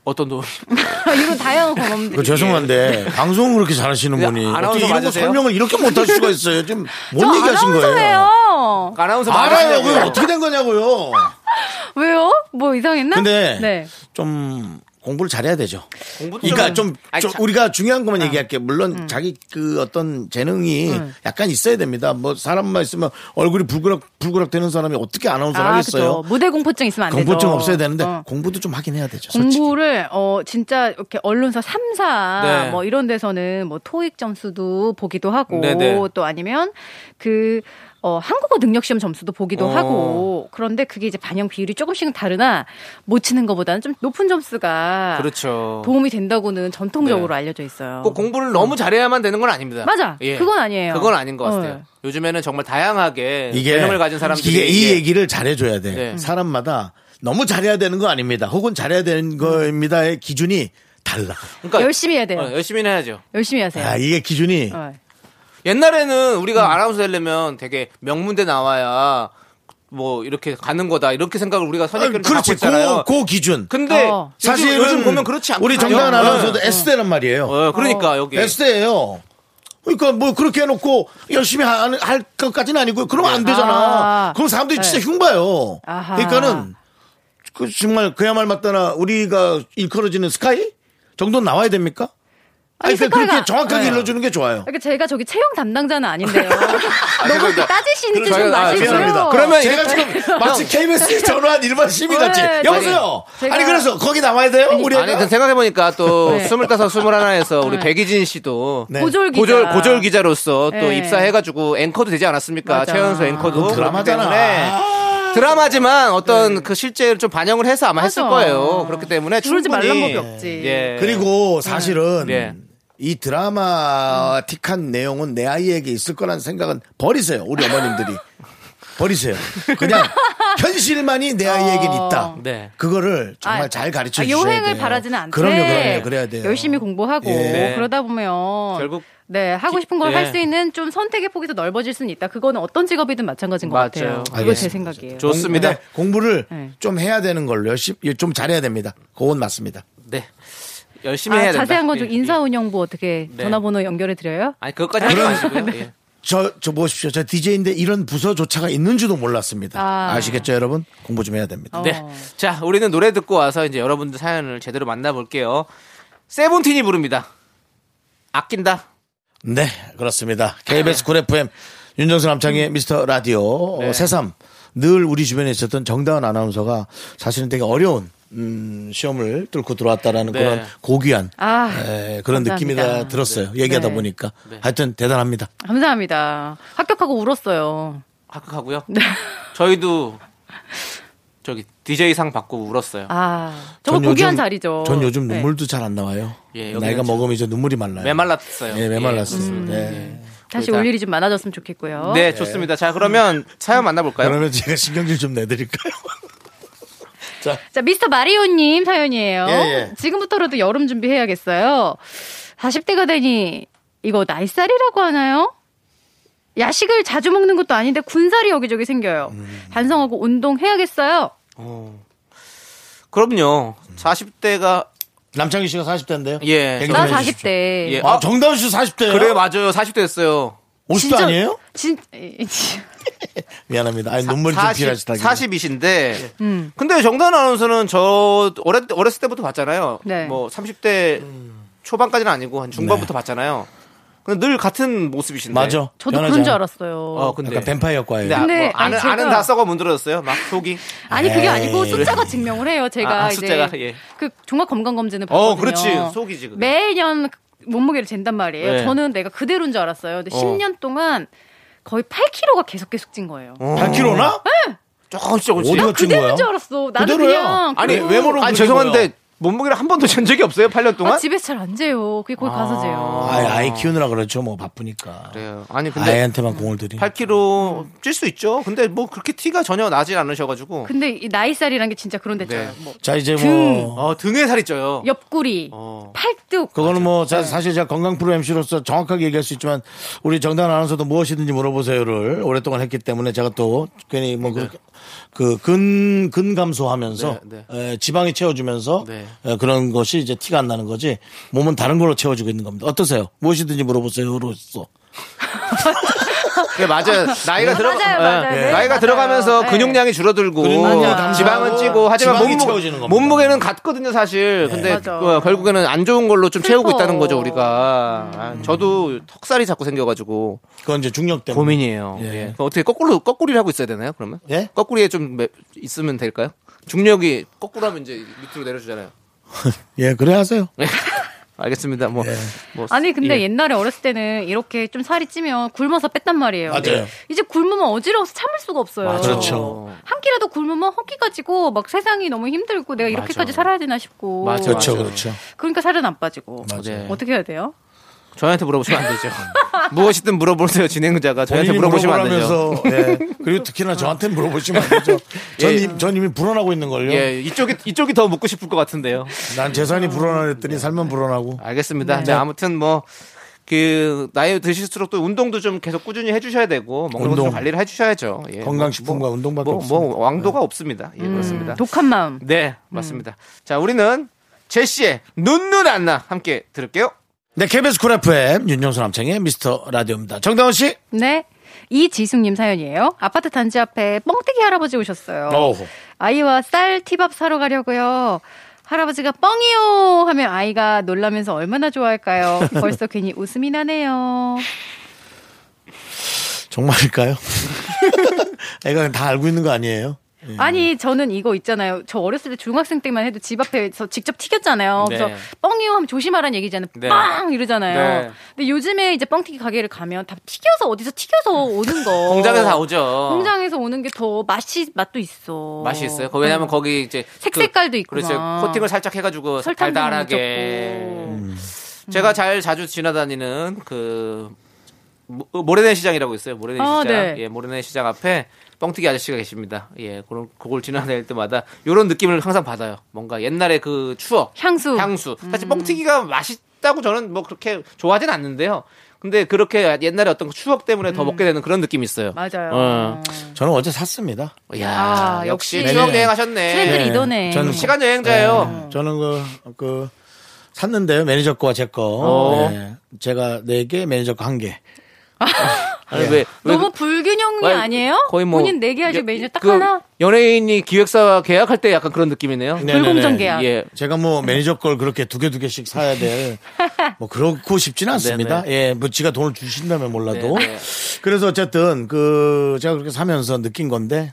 어떤 도움? 이런 다양한 경험들. 그 죄송한데 방송을 그렇게 잘하시는 네, 분이 어떻게 이런 거 맞으세요? 설명을 이렇게 못 할 수가 있어요? 지금 뭔저 얘기하신 거예요? 아나운서예요. 아나운서 알아요. 맞으시냐고요? 어떻게 된 거냐고요. 왜요? 뭐 이상했나? 근데 네. 좀 공부를 잘해야 되죠. 공부도 그러니까 좀, 아니, 좀 참- 우리가 중요한 것만 얘기할게. 요 물론 자기 그 어떤 재능이 약간 있어야 됩니다. 뭐 사람만 있으면 얼굴이 불그락 불그락 되는 사람이 어떻게 아나운서를 아, 하겠어요? 그죠. 무대 공포증 있으면 안 되죠. 공포증 없어야 되는데 어. 공부도 좀 하긴 해야 되죠. 솔직히. 공부를 어 진짜 이렇게 언론사 3사 네. 뭐 이런 데서는 뭐 토익 점수도 보기도 하고 네네. 또 아니면 그 어, 한국어 능력 시험 점수도 보기도 어. 하고 그런데 그게 이제 반영 비율이 조금씩은 다르나 못 치는 것보다는 좀 높은 점수가 그렇죠. 도움이 된다고는 전통적으로 네. 알려져 있어요. 꼭 공부를 너무 잘해야만 되는 건 아닙니다. 맞아. 예. 그건 아니에요. 그건 아닌 것 같아요. 어. 요즘에는 정말 다양하게 이게 재능을 가진 사람들이 이게 이 예. 얘기를 잘해줘야 돼. 네. 사람마다 너무 잘해야 되는 거 아닙니다. 혹은 잘해야 되는 겁니다의 기준이 달라. 그러니까 열심히 해야 돼요. 어, 열심히 해야죠. 열심히 하세요. 아 이게 기준이 어. 옛날에는 음. 우리가 아나운서 되려면 되게 명문대 나와야 뭐 이렇게 가는 거다 이렇게 생각을 우리가 아, 선입견을 갖고 그렇지. 있잖아요. 그, 그 기준. 근데 어. 사실 요즘 보면 그렇지 않거든요. 우리 정다은 네. 아나운서도 S대란 말이에요. 어, 그러니까 여기 S대예요. 그러니까 뭐 그렇게 해놓고 열심히 하- 할 것까지는 아니고요. 그러면 안 되잖아. 아. 그럼 사람들이 네. 진짜 흉봐요. 아하. 그러니까는 그 정말 그야말 맞다나 우리가 일컬어지는 스카이 정도는 나와야 됩니까? 아니, 그러니까 그렇게 정확하게 네. 일러주는 게 좋아요. 그러니까 제가 저기 채용 담당자는 아닌데요. 너무 이렇게 따지시는지 좀 저희가- 아, 마시고요. 죄송합니다. 그러면 제가 이렇게- 지금 마치 KBS 전화한 일반 시민 같이 네, 여보세요. 제가- 아니 그래서 거기 나와야 돼요? 우리 아니? 그 생각해 보니까 또 네. 스물다섯 스물하나에서 우리 네. 백이진 씨도 네. 고졸 기자. 고졸 고졸 기자로서 또 네. 입사해가지고 앵커도 되지 않았습니까? 최연소 앵커도 드라마잖아. 드라마지만 어떤 그 실제를 좀 반영을 해서 아마 했을 맞아. 거예요. 그렇기 때문에 그러지 말란 법이 없지. 예. 그리고 사실은 네. 이 드라마틱한 내용은 내 아이에게 있을 거라는 생각은 버리세요. 우리 어머님들이. 버리세요. 그냥 현실만이 내 아이에겐 있다. 네. 그거를 정말 아, 잘 가르쳐 아, 주셔야 요행을 돼요. 바라지는 않되 그럼요, 그럼요. 그래야 돼요. 열심히 공부하고 예. 그러다 보면 결국 네 하고 싶은 걸 예. 할수 있는 좀 선택의 폭이 더 넓어질 수는 있다. 그거는 어떤 직업이든 마찬가지인 것 맞아요. 같아요. 그거 제 알겠습니다. 생각이에요. 좋습니다. 공부를 네. 좀 해야 되는 걸로 열심히 좀 잘해야 됩니다. 그건 맞습니다. 네. 열심히 아, 해야 된다. 자세한 건좀 예, 예. 인사운영부 어떻게 네. 전화번호 연결해 드려요? 아니 그것까지 하지 마시고요. 예. 저, 저 보십시오. 저 DJ인데 이런 부서조차가 있는지도 몰랐습니다. 아. 아. 시겠죠 여러분? 공부 좀 해야 됩니다. 어. 네. 자, 우리는 노래 듣고 와서 이제 여러분들 사연을 제대로 만나볼게요. 세븐틴이 부릅니다. 아낀다. 네, 그렇습니다. KBS 쿨 FM 윤정수 남창의 미스터 라디오 네. 어, 새삼 늘 우리 주변에 있었던 정다은 아나운서가 사실은 되게 어려운 음, 시험을 뚫고 들어왔다라는 네. 그런 고귀한 아, 에, 그런 감사합니다. 느낌이 다 들었어요. 얘기하다 네. 보니까 네. 하여튼 대단합니다. 감사합니다. 합격하고 울었어요. 합격하고요. 저희도 저기 DJ상 받고 울었어요. 아, 저거 전 고귀한 요즘- 자리죠. 전 요즘 네. 눈물도 잘 안 나와요. 예, 나이가 좀 먹으면 이제 눈물이 말라요. 메말랐어요. 예, 메말랐어요. 음. 네. 다시 올 일이 좀 많아졌으면 좋겠고요. 네, 좋습니다. 자, 그러면 사연 만나볼까요? 그러면 제가 신경질 좀 내드릴까요? 자, 자, 미스터 마리오님 사연이에요. 예, 예. 지금부터라도 여름 준비해야겠어요. 40대가 되니 이거 나이살이라고 하나요? 야식을 자주 먹는 것도 아닌데 군살이 여기저기 생겨요. 음. 반성하고 운동해야겠어요. 어. 그럼요. 40대가 남창희 씨가 40대인데요. 예. 나 해주십시오. 40대. 예. 아, 정다은 씨 40대예요? 그래 맞아요. 40대였어요. 50대 아니에요? 진, 미안합니다. 아니, 눈물이 좀 필요하시다. 40이신데. 음. 근데 정단 아나운서는 저 어렸, 어렸을 때부터 봤잖아요. 네. 뭐 30대 초반까지는 아니고 한 중반부터 봤잖아요. 근데 늘 같은 모습이신데. 맞아. 저도 변하지 그런 줄 않아. 알았어요. 어, 근데. 약간 뱀파이어과예요. 근데, 아, 근데 뭐 안은, 아니, 제가- 안은 다 썩어 문드러졌어요. 막 속이. 아니 그게 아니고 에이. 숫자가 증명을 해요. 제가 아, 이제 숫자가, 예. 그 종합 건강 검진을 어, 받거든요. 그렇지. 속이지. 그게. 매년 몸무게를 잰단 말이에요. 네. 저는 내가 그대로인 줄 알았어요. 근데 어. 10년 동안 거의 8kg가 계속 계속 찐 거예요. 8kg나? 조금씩 조금씩. 어디가 찐 그대로인 거야? 줄 알았어. 나는 그대로야. 그냥 아니, 그- 외모로 아니, 죄송한데 거야. 몸무게를 한 번도 잰 적이 없어요? 8년 동안? 아, 집에서 잘 안 재요. 그게 거기 가서 재요. 아이, 아이 키우느라 그렇죠. 뭐 바쁘니까. 그래요. 아니, 근데 아이한테만 공을 들이. 8kg 찔 수 있죠. 근데 뭐 그렇게 티가 전혀 나질 않으셔가지고. 근데 이 나이살이란 게 진짜 그런 데 있잖아요. 네. 뭐 자, 이제 등. 뭐. 어, 등에 살이 쪄요. 옆구리, 어. 팔뚝. 그거는 뭐 자, 사실 제가 건강 프로 MC로서 정확하게 얘기할 수 있지만 우리 정단 아나운서도 무엇이든지 물어보세요를 오랫동안 했기 때문에 제가 또 괜히 뭐그근근 감소하면서 네, 에, 지방이 채워주면서 네. 에, 그런 것이 이제 티가 안 나는 거지 몸은 다른 걸로 채워주고 있는 겁니다. 어떠세요? 무엇이든지 물어보세요로서 네, 맞아요. 나이가 들어 맞아요, 맞아요. 예. 네, 나이가 맞아요. 들어가면서 네. 근육량이 줄어들고 근육량이 지방은 감소하고 찌고 하지만 지방이 몸무, 채워지는 겁니다. 몸무게는 같거든요, 사실. 근데 맞아. 그 결국에는 안 좋은 걸로 좀 채우고 슬퍼. 있다는 거죠, 우리가. 아, 저도 턱살이 자꾸 생겨 가지고 그건 이제 중력 때문에 고민이에요. 예. 예. 그럼 어떻게 거꾸로 거꾸리를 하고 있어야 되나요? 그러면? 예? 거꾸리에 좀 매- 있으면 될까요? 중력이 거꾸로 하면 이제 밑으로 내려주잖아요. 예 그래 하세요. 알겠습니다. 뭐, 예. 뭐 아니 근데 예. 옛날에 어렸을 때는 이렇게 좀 살이 찌면 굶어서 뺐단 말이에요. 맞아요. 이제 굶으면 어지러워서 참을 수가 없어요. 맞아요. 그렇죠. 한 끼라도 굶으면 허기 가 지고 막 세상이 너무 힘들고 내가 이렇게까지 맞아. 살아야 되나 싶고. 맞아, 그렇죠. 그렇죠. 그러니까 살은 안 빠지고. 맞아요. 네. 어떻게 해야 돼요? 저한테 물어보시면 안 되죠. 무엇이든 물어보세요, 진행자가. 저한테 물어보시면 안 되죠. 예. 그리고 특히나 저한테 물어보시면 안 되죠. 전, 예. 이, 전 이미 불어나고 있는 걸요. 예, 이쪽이, 이쪽이 더 묻고 싶을 것 같은데요. 난 재산이 불어나랬더니 살만 불어나고. 알겠습니다. 자, 아무튼 뭐, 그, 나이 드실수록 또 운동도 좀 계속 꾸준히 해주셔야 되고, 먹는 운동. 좀 관리를 해주셔야죠. 예, 건강식품과 뭐, 운동밖에 뭐, 없습니다. 뭐, 왕도가 없습니다. 예, 그렇습니다. 독한 마음. 네, 맞습니다. 자, 우리는 제시의 눈누난나 함께 들을게요. 네, KBS Cool FM 윤정수 남창희 미스터 라디오입니다. 정다원 씨. 네. 이지숙님 사연이에요. 아파트 단지 앞에 뻥튀기 할아버지 오셨어요. 어후. 아이와 쌀 티밥 사러 가려고요. 할아버지가 뻥이요 하면 아이가 놀라면서 얼마나 좋아할까요? 벌써 괜히 웃음이 나네요. 정말일까요? 애가 다 알고 있는 거 아니에요? 아니 저는 이거 있잖아요. 저 어렸을 때 중학생 때만 해도 집 앞에서 직접 튀겼잖아요. 네. 그래서 뻥이요 하면 조심하라는 얘기잖아요. 네. 빵 이러잖아요. 네. 근데 요즘에 이제 뻥튀기 가게를 가면 다 튀겨서 어디서 튀겨서 오는 거. 공장에서 다 오죠. 공장에서 오는 게 더 맛이 맛도 있어. 맛이 있어요. 거- 왜냐면 거기 이제 색색깔도 있고 그렇죠. 막. 코팅을 살짝 해가지고 달달하게. 묻었고. 음. 제가 잘 자주 지나다니는 그 모- 모래내 시장이라고 있어요. 모래내 아, 시장. 네. 예, 모래내 시장 앞에 뻥튀기 아저씨가 계십니다. 예, 그런 그걸 지나다닐 때마다 이런 느낌을 항상 받아요. 뭔가 옛날에 그 추억, 향수. 향수. 사실 뻥튀기가 맛있다고 저는 뭐 그렇게 좋아하진 않는데요. 근데 그렇게 옛날에 어떤 그 추억 때문에 더 먹게 되는 그런 느낌이 있어요. 음. 맞아요. 어. 저는 어제 샀습니다. 야, 아, 역시 역시. 추억 네네. 여행 하셨네. 트렌드 네. 리더네. 저는 시간 여행자예요. 네, 저는 그, 그, 샀는데요. 매니저 거와 제 거. 어. 네. 제가 네 개, 매니저 거 한 개. 아니, 예. 왜, 왜 너무 그- 불균형이 아니, 아니에요? 거의 뭐 본인 내기하실 여- 매니저 딱 그 하나? 연예인이 기획사 계약할 때 약간 그런 느낌이네요. 네네네. 불공정 계약. 예. 제가 뭐 매니저 걸 그렇게 두 개 두 개씩 사야 될 뭐 그렇고 싶지는 않습니다. 예, 뭐 지가 돈을 주신다면 몰라도. 네네. 그래서 어쨌든 그 제가 그렇게 사면서 느낀 건데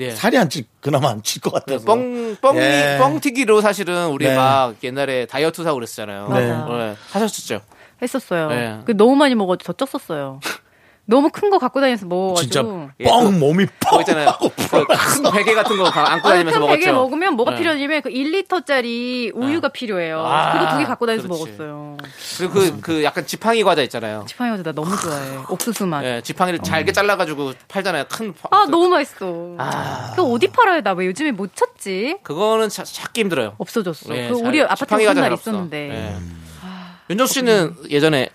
예. 살이 안 찔, 그나마 안 찔 것 같아서. 뻥, 뻥, 예. 뻥튀기로 사실은 우리 네. 막 옛날에 다이어트 하고 그랬잖아요. 네. 네. 하셨었죠. 했었어요. 네. 그 너무 많이 먹어도 더 쪘었어요. 너무 큰 거 갖고 다니면서 먹어가지고. 진짜 예, 뻥 그- 몸이 뻥 있잖아요. 하고 그큰 베개 같은 거 가- 안고 다니면서 큰 먹었죠. 베개 먹으면 뭐가 네. 필요하냐면 그 1리터짜리 우유가 필요해요. 아, 그거 두 개 갖고 다니면서 그렇지. 먹었어요. 그리고 그, 그 약간 지팡이 과자 있잖아요. 지팡이 과자 나 너무 좋아해. 옥수수 맛. 예, 지팡이를 잘게 잘라가지고 팔잖아요. 큰. 파- 아 너무 맛있어. 아. 그거 어디 팔아요? 나 왜 요즘에 못 찾지? 그거는 차- 찾기 힘들어요. 없어졌어. 예, 그 잘- 우리 아파트에 지팡이 과자 한잘날 없어. 있었는데. 예. 윤정 씨는 예전에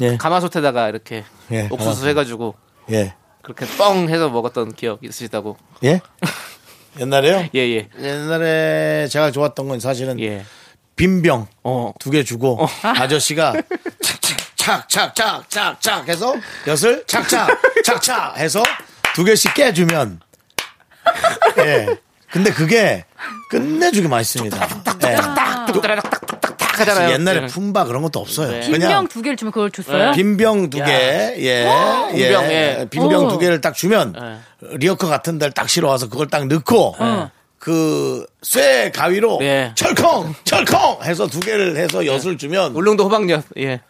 예, 가마솥에다가 이렇게 예, 옥수수 가마솥. 해가지고 예, 그렇게 뻥 해서 먹었던 기억 있으시다고. 예. 옛날에요? 예, 예. 옛날에 제가 좋았던 건 사실은 예. 빈병 어. 두 개 주고 아저씨가 착착착착착착 해서 엿을 착착 착착 해서 두 개씩 깨주면 예 근데 그게 끝내주게 맛있습니다 예. 딱 하잖아요. 옛날에 예. 품바 그런 것도 없어요 네. 빈병 그냥 두 개를 주면 그걸 줬어요? 빈병 두 개, 예, 예, 빈병, 예. 빈병 오. 두 개를 딱 주면 리어커 같은 데를 딱 실어와서 그걸 딱 넣고 그 쇠 가위로 예. 철컹 철컹 해서 두 개를 해서 엿을 주면 울릉도 호박엿. 예.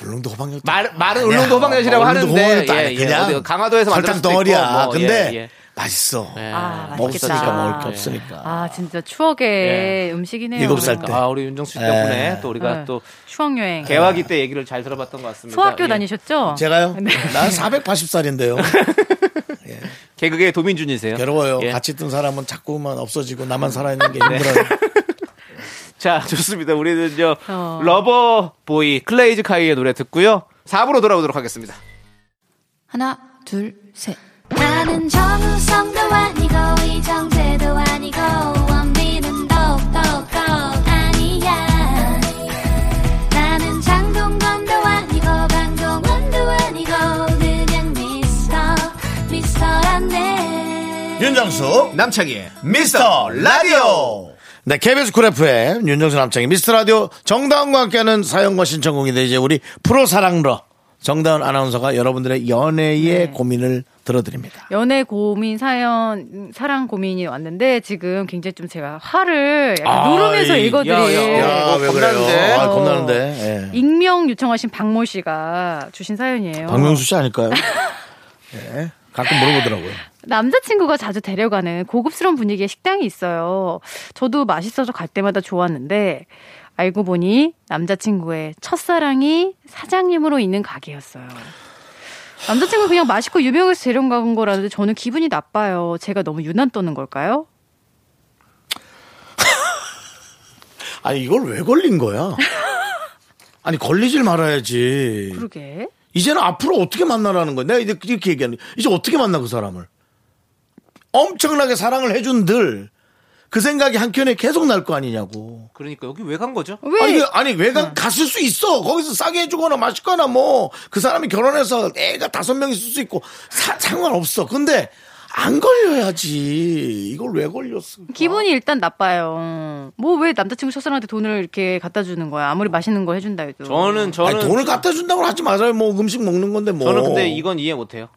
울릉도 호박엿 말, 말은 울릉도 호박엿이라고 하는데 예, 예. 어디 강화도에서 설탕 덩어리야. 뭐, 근데 예, 예. 맛있어. 예. 아, 먹었으니까 맛있겠다. 먹을 게 예. 없으니까. 아 진짜 추억의 음식이네요. 일곱 살 때. 아, 우리 윤정수 씨 덕분에 예. 또 우리가 네. 또 수학여행. 개화기 때 얘기를 잘 들어봤던 것 같습니다. 소학교 예. 다니셨죠? 제가요? 네. 난 480살인데요. 개그의 도민준이세요. 괴로워요. 예. 같이 있던 사람은 자꾸만 없어지고 나만 살아있는 게 힘들어요. 자, 좋습니다. 우리는요, 어. Lover Boy, Clazziquai의 노래 듣고요. 4부로 돌아오도록 하겠습니다. 하나, 둘, 셋. 나는 정우성도 아니고 이정재도 아니고 원빈은 더욱더 아니야 나는 장동건도 아니고 강동원도 아니고 그냥 미스터 미스터란데 윤정수 남창희의 미스터 라디오. 네, KBS Cool FM 윤정수 남창희 미스터 라디오 정다은과 함께하는 사연과 신청곡인데 이제 우리 프로 사랑러 정다은 아나운서가 여러분들의 연애의 고민을 들어드립니다. 연애 고민 사연 음, 사랑 고민이 왔는데 지금 굉장히 좀 제가 화를 약간 아이, 누르면서 읽어드릴 야, 야. 야, 어, 왜 겁나는데? 그래요? 아, 어. 겁나는데. 예. 익명 요청하신 박모 씨가 주신 사연이에요. 박명수 씨 아닐까요? 예. 가끔 물어보더라고요. 남자친구가 자주 데려가는 고급스러운 분위기의 식당이 있어요. 저도 맛있어서 갈 때마다 좋았는데 알고 보니 남자친구의 첫사랑이 사장님으로 있는 가게였어요. 남자친구 그냥 맛있고 유명해서 데려간 거라는데 저는 기분이 나빠요. 제가 너무 유난 떠는 걸까요? 아니, 이걸 왜 걸린 거야? 아니, 걸리질 말아야지. 그러게. 이제는 앞으로 어떻게 만나라는 거야? 내가 이렇게 이렇게 얘기하는. 이제 어떻게 만나, 그 사람을? 엄청나게 사랑을 해준 들, 그 생각이 한켠에 계속 날 거 아니냐고. 그러니까 여기 왜 간 거죠? 왜? 아니, 그- 아니, 외가 갔을 수 있어. 거기서 싸게 해주거나 맛있거나 뭐, 그 사람이 결혼해서 애가 다섯 명 있을 수 있고, 사- 상관없어. 근데, 안 걸려야지. 이걸 왜 걸렸어? 기분이 일단 나빠요. 뭐 왜 남자친구 첫사랑한테 돈을 이렇게 갖다 주는 거야? 아무리 맛있는 거 해준다 해도. 저는, 저는. 아니, 돈을 갖다 준다고 하지 마세요. 뭐, 음식 먹는 건데 뭐. 저는 근데 이건 이해 못 해요.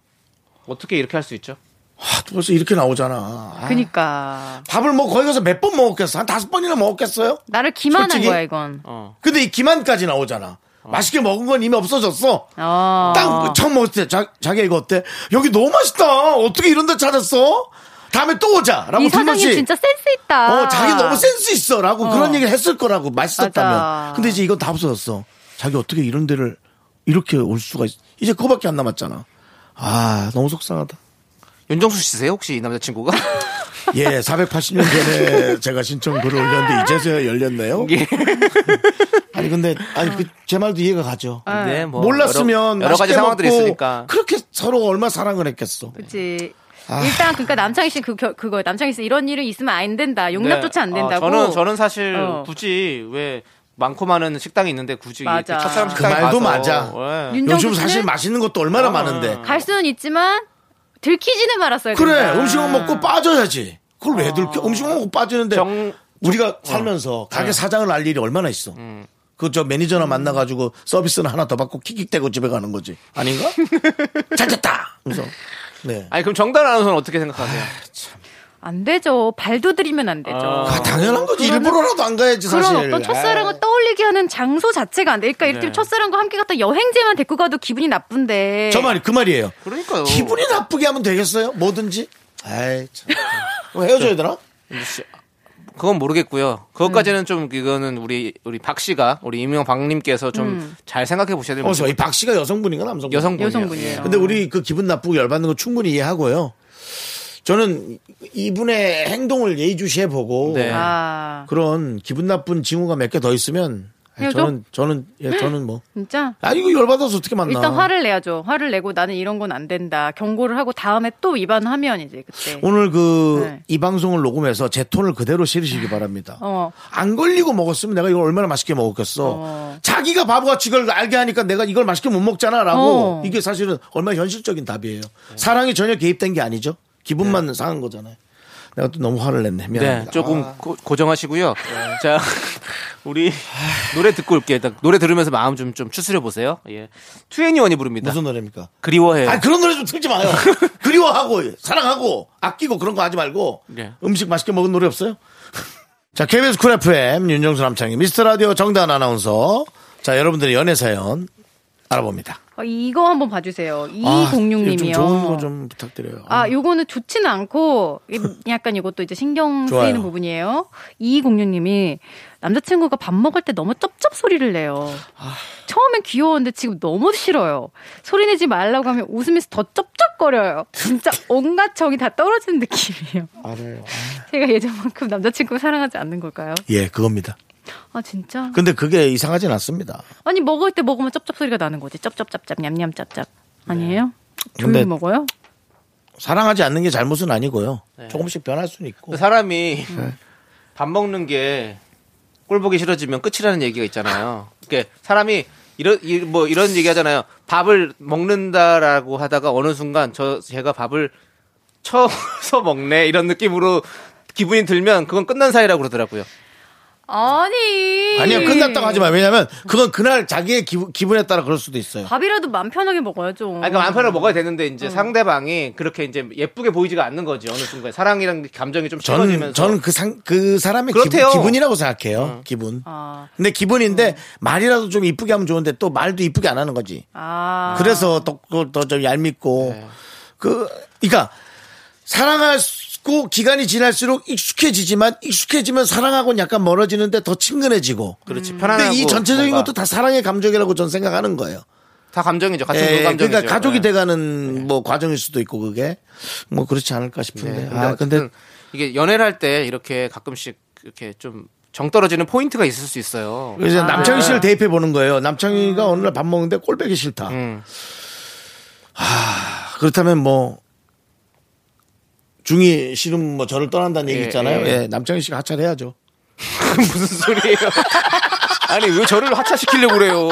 어떻게 이렇게 할 수 있죠? 아, 또 벌써 이렇게 나오잖아. 아. 그니까. 밥을 뭐 거기 가서 몇 번 먹었겠어? 한 다섯 번이나 먹었겠어요? 나를 기만한 솔직히? 거야, 이건. 어. 근데 이 기만까지 나오잖아. 맛있게 먹은 건 이미 없어졌어. 어. 딱 처음 먹을 때 자, 자기가 이거 어때? 여기 너무 맛있다. 어떻게 이런 데 찾았어? 다음에 또 오자. 라고 이두 사장님. 진짜 센스 있다. 어, 자기 너무 센스 있어. 라고 어. 그런 얘기를 했을 거라고. 맛있었다면. 맞아. 근데 이제 이건 다 없어졌어. 자기 어떻게 이런 데를 이렇게 올 수가 있어. 이제 그거밖에 안 남았잖아. 아, 너무 속상하다. 윤정수 씨세요? 혹시 이 남자친구가? 예, 480년 전에 제가 신청 글을 올렸는데 이제서야 열렸네요. 예. 아니 근데 아니 그 제 말도 이해가 가죠. 네, 뭐 몰랐으면 여러, 여러 가지 상황들이 있으니까. 그렇게 서로 얼마 사랑을 했겠어. 그치. 아. 일단 그러니까 남창희 씨 그, 그거 남창희 씨 이런 일이 있으면 안 된다. 용납조차 안 네. 된다고. 아, 저는 저는 사실 어. 굳이 왜 많고 많은 식당이 있는데 굳이 맞아. 이렇게 첫사랑 그 말도 가서 맞아. 예. 요즘 사실 맛있는 것도 얼마나 많은데. 갈 수는 있지만 들키지는 말았어야 그래 된다. 음식만 먹고 빠져야지. 그걸 왜 들켜? 음식만 먹고 빠지는데 정- 우리가 살면서 가게 사장을 알 일이 얼마나 있어. 그저 매니저나 만나가지고 서비스는 하나 더 받고 킥킥대고 집에 가는 거지. 아닌가? 잘 됐다. 그래서 네. 아니 그럼 정단 아나운서는 어떻게 생각하세요? 안 되죠. 발도 들이면 안 되죠. 아, 당연한 거지. 일부러라도 안 가야지 그런 사실. 어떤 첫사랑을 떠올리게 하는 장소 자체가 안 돼. 그러니까 이렇게 네. 첫사랑과 함께 갔다 여행지만 데리고 가도 기분이 나쁜데. 저 말이 그 말이에요. 그러니까요. 기분이 나쁘게 하면 되겠어요? 뭐든지. 아이 참. 헤어져야 되나? 그건 모르겠고요. 그것까지는 좀 이거는 우리 우리 박 씨가 우리 이명 박님께서 좀잘 생각해 보셔야 됩니다. 어서 이박 씨가 여성분인가 남성분? 여성분이요. 여성분이에요. 근데 우리 그 기분 나쁘고 열받는 거 충분히 이해하고요. 저는 이분의 행동을 예의주시해 보고 네. 아, 그런 기분 나쁜 징후가 몇 개 더 있으면 아니, 헤어져? 저는 저는 예, 저는 뭐 진짜? 아 이거 열받아서 어떻게 만나? 일단 화를 내야죠. 화를 내고 나는 이런 건 안 된다. 경고를 하고 다음에 또 위반하면 이제 그때. 오늘 그이 네. 방송을 녹음해서 제 톤을 그대로 실으시기 바랍니다. 어. 안 걸리고 먹었으면 내가 이걸 얼마나 맛있게 먹었겠어. 어. 자기가 바보같이 이걸 알게 하니까 내가 이걸 맛있게 못 먹잖아라고. 어. 이게 사실은 얼마나 현실적인 답이에요. 사랑이 전혀 개입된 게 아니죠. 기분만 상한 거잖아요. 내가 또 너무 화를 냈네. 네, 미안합니다. 조금 아. 고, 고정하시고요. 자, 우리 노래 듣고 올게요. 일단 노래 들으면서 마음 좀 좀 추스려 보세요. 예, 투애니원이 부릅니다. 무슨 노래입니까? 그리워해. 아 그런 노래 좀 틀지 마요. 그리워하고 사랑하고 아끼고 그런 거 하지 말고 네. 음식 맛있게 먹은 노래 없어요? 자 KBS Cool FM 윤정수 남창희 미스터 라디오 정다은 아나운서 자 여러분들의 연애 사연 알아봅니다. 어, 이거 한번 봐주세요. 아, 좀 206님이요. 좋은 거 좀 부탁드려요. 아, 요거는 좋지는 않고, 이- 약간 이것도 이제 신경 좋아요. 쓰이는 부분이에요. 2206님이 남자친구가 밥 먹을 때 너무 쩝쩝 소리를 내요. 아. 처음엔 귀여웠는데 지금 너무 싫어요. 소리 내지 말라고 하면 웃으면서 더 쩝쩝거려요. 진짜 온갖 정이 다 떨어지는 느낌이에요. 알아요. 제가 예전만큼 남자친구 사랑하지 않는 걸까요? 예, 그겁니다. 아, 진짜? 근데 그게 이상하진 않습니다. 아니, 먹을 때 먹으면 쩝쩝 소리가 나는 거지. 쩝쩝짭짭, 냠냠 짭짭. 아니에요? 근데- 조용히 먹어요? 사랑하지 않는 게 잘못은 아니고요. 조금씩 변할 수는 있고. 그 사람이 네. 밥 먹는 게 꼴 보기 싫어지면 끝이라는 얘기가 있잖아요. 이게 사람이 이런 이- 뭐 이런 얘기 하잖아요. 밥을 먹는다라고 하다가 어느 순간 저 제가 밥을 쳐서 먹네 이런 느낌으로 기분이 들면 그건 끝난 사이라고 그러더라고요. 아니. 아니요, 끝났다고 하지 마요. 왜냐면 그건 그날 자기의 기분, 기분에 따라 그럴 수도 있어요. 밥이라도 맘 편하게 먹어야죠. 아니, 그러니까 마음 편하게 먹어야 되는데 이제 상대방이 그렇게 이제 예쁘게 보이지가 않는 거지 어느 순간 사랑이랑 감정이 좀 저는, 식어지면서 저는 그 상, 그 사람의 그렇대요. 기분, 이라고 생각해요. 기분. 아. 근데 기분인데 말이라도 좀 이쁘게 하면 좋은데 또 말도 이쁘게 안 하는 거지. 아. 그래서 더좀 얄밉고 네. 그 그러니까 사랑 하고 기간이 지날수록 익숙해지지만 익숙해지면 사랑하고는 약간 멀어지는데 더 친근해지고. 그렇지 편안하고 근데 이 전체적인 뭔가 것도 다 사랑의 감정이라고 저는 생각하는 거예요. 다 감정이죠. 같은 예, 그 감정이죠. 그러니까 가족이 예. 돼가는 뭐 과정일 수도 있고 그게 뭐 그렇지 않을까 싶은데. 네, 근데 아 근데 이게 연애를 할 때 이렇게 가끔씩 이렇게 좀정 떨어지는 포인트가 있을 수 있어요. 그래서 남창희 씨를 대입해 보는 거예요. 남창희가 어느 날 밥 먹는데 꼴배기 싫다. 음. 그렇다면 뭐 중이 싫으면 뭐 저를 떠난다는 얘기 예, 있잖아요. 예. 예, 남창희 씨가 하차해야죠. 무슨 소리예요? 아니 왜 저를 하차시키려고 그래요?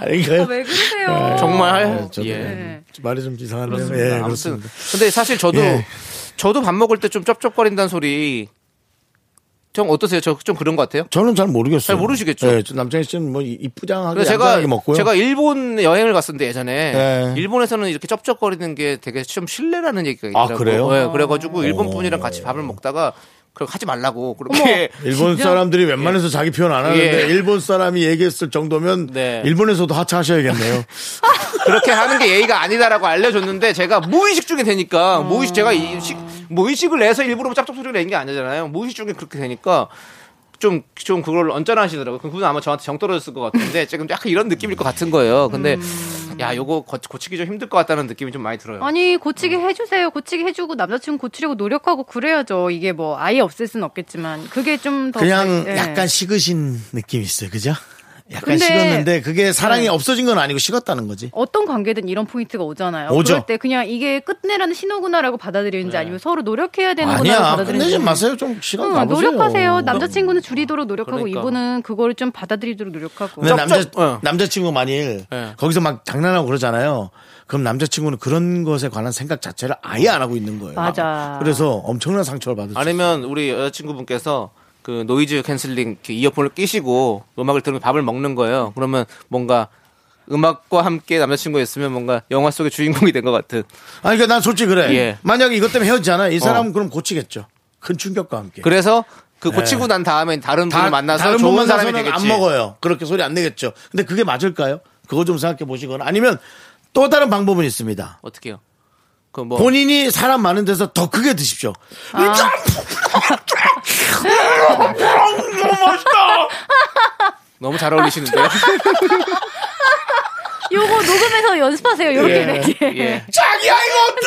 아닌가요? 아, 왜 그러세요? 정말 예, 저도 예. 말이 좀 이상하네요. 그렇습니다. 예, 아무튼 그렇습니다. 근데 사실 저도 예. 저도 밥 먹을 때 좀 쩝쩝거린다는 소리 좀 어떠세요? 저 좀 그런 것 같아요. 저는 잘 모르겠어요. 잘 모르시겠죠? 예, 저 남창희 씨는 뭐 이- 이쁘장하게 제가 먹고요. 제가 일본 여행을 갔었는데 예전에 예. 일본에서는 이렇게 쩝쩝거리는 게 되게 좀 실례라는 얘기가 아, 있더라고요. 그래요? 예, 그래가지고 일본 분이랑 같이 밥을 먹다가 그렇게 하지 말라고 그렇게 일본 사람들이 웬만해서 자기 표현 안 하는데 예. 일본 사람이 얘기했을 정도면 네. 일본에서도 하차하셔야겠네요. 그렇게 하는 게 예의가 아니다라고 알려줬는데 제가 무의식 중에 되니까 어. 무의식 제가 이 식, 무의식을 내서 일부러 짭짭 소리를 낸 게 아니잖아요. 무의식 중에 그렇게 되니까 좀, 좀 그걸 언짢아하시더라고요. 그분 아마 저한테 정 떨어졌을 것 같은데 지금 약간 이런 느낌일 것 같은 거예요. 근데 야, 요거 고, 고치기 좀 힘들 것 같다는 느낌이 좀 많이 들어요. 아니 고치게 해주세요. 고치게 해주고 남자친구 고치려고 노력하고 그래야죠. 이게 뭐 아예 없앨 수는 없겠지만 그게 좀 더 그냥 잘- 예. 약간 식으신 느낌이 있어요. 그죠? 약간 식었는데 그게 사랑이 네. 없어진 건 아니고 식었다는 거지. 어떤 관계든 이런 포인트가 오잖아요. 오죠. 그럴 때 그냥 이게 끝내라는 신호구나라고 받아들이는지 아니면 서로 노력해야 아니야 받아들이는지. 끝내지 마세요. 좀 시간 응, 가보세요. 노력하세요. 남자친구는 줄이도록 노력하고 그러니까. 이분은 그거를 좀 받아들이도록 노력하고. 근데 남자 어. 남자친구 만일 네. 거기서 막 장난하고 그러잖아요. 그럼 남자친구는 그런 것에 관한 생각 자체를 아예 안 하고 있는 거예요. 맞아. 그래서 엄청난 상처를 받을 수 있어요. 아니면 우리 여자친구분께서 그 noise canceling 이어폰을 끼시고 음악을 들으면 밥을 먹는 거예요. 그러면 뭔가 음악과 함께 남자친구가 있으면 뭔가 영화 속의 주인공이 된 것 같은. 아니 그러니까 난 솔직히 그래. 예. 만약에 이것 때문에 헤어지잖아. 이 사람은 그럼 고치겠죠. 큰 충격과 함께. 그래서 그 고치고 난 다음에 다른 분을 만나서 네. 다른 좋은 분 사람이 되겠지. 안 먹어요. 그렇게 소리 안 내겠죠. 근데 그게 맞을까요? 그거 좀 생각해 보시거나 아니면 또 다른 방법은 있습니다. 어떻게요? 그뭐 본인이 사람 많은 데서 더 크게 드십시오. 너무 잘 어울리시는데요. 요거 녹음해서 연습하세요. 이렇게 예. 되게. 예. 자기야 이거 어때?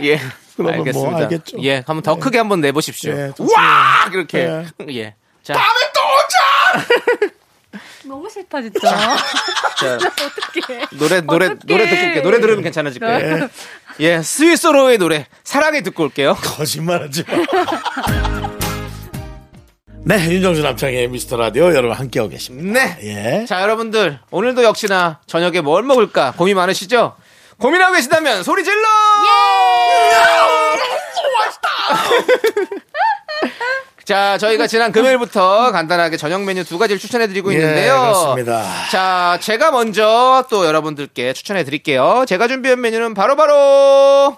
예. 그러면 알겠습니다. 뭐 알겠죠. 예, 한번 더 크게 한번 내보십시오. 예. 와! 이렇게. 예. 예. 자, 다음에 또 오자. 너무 싫다 진짜. 자, 어떡해. 노래 노래 어떡해. 노래 듣고 올게요. 노래 들으면 괜찮아질 거예요. 예, 스위스로의 노래 사랑해 듣고 올게요. 거짓말하지 마. 네, 윤정수 남창의 미스터 라디오 여러분 함께하고 계십니다. 네. 예. 자, 여러분들 오늘도 역시나 저녁에 뭘 먹을까 고민 많으시죠? 고민하고 계시다면 소리 질러! 자, 저희가 지난 금요일부터 간단하게 저녁 메뉴 두 가지를 추천해 드리고 예, 있는데요. 그렇습니다. 자, 제가 먼저 또 여러분들께 추천해 드릴게요. 제가 준비한 메뉴는 바로 바로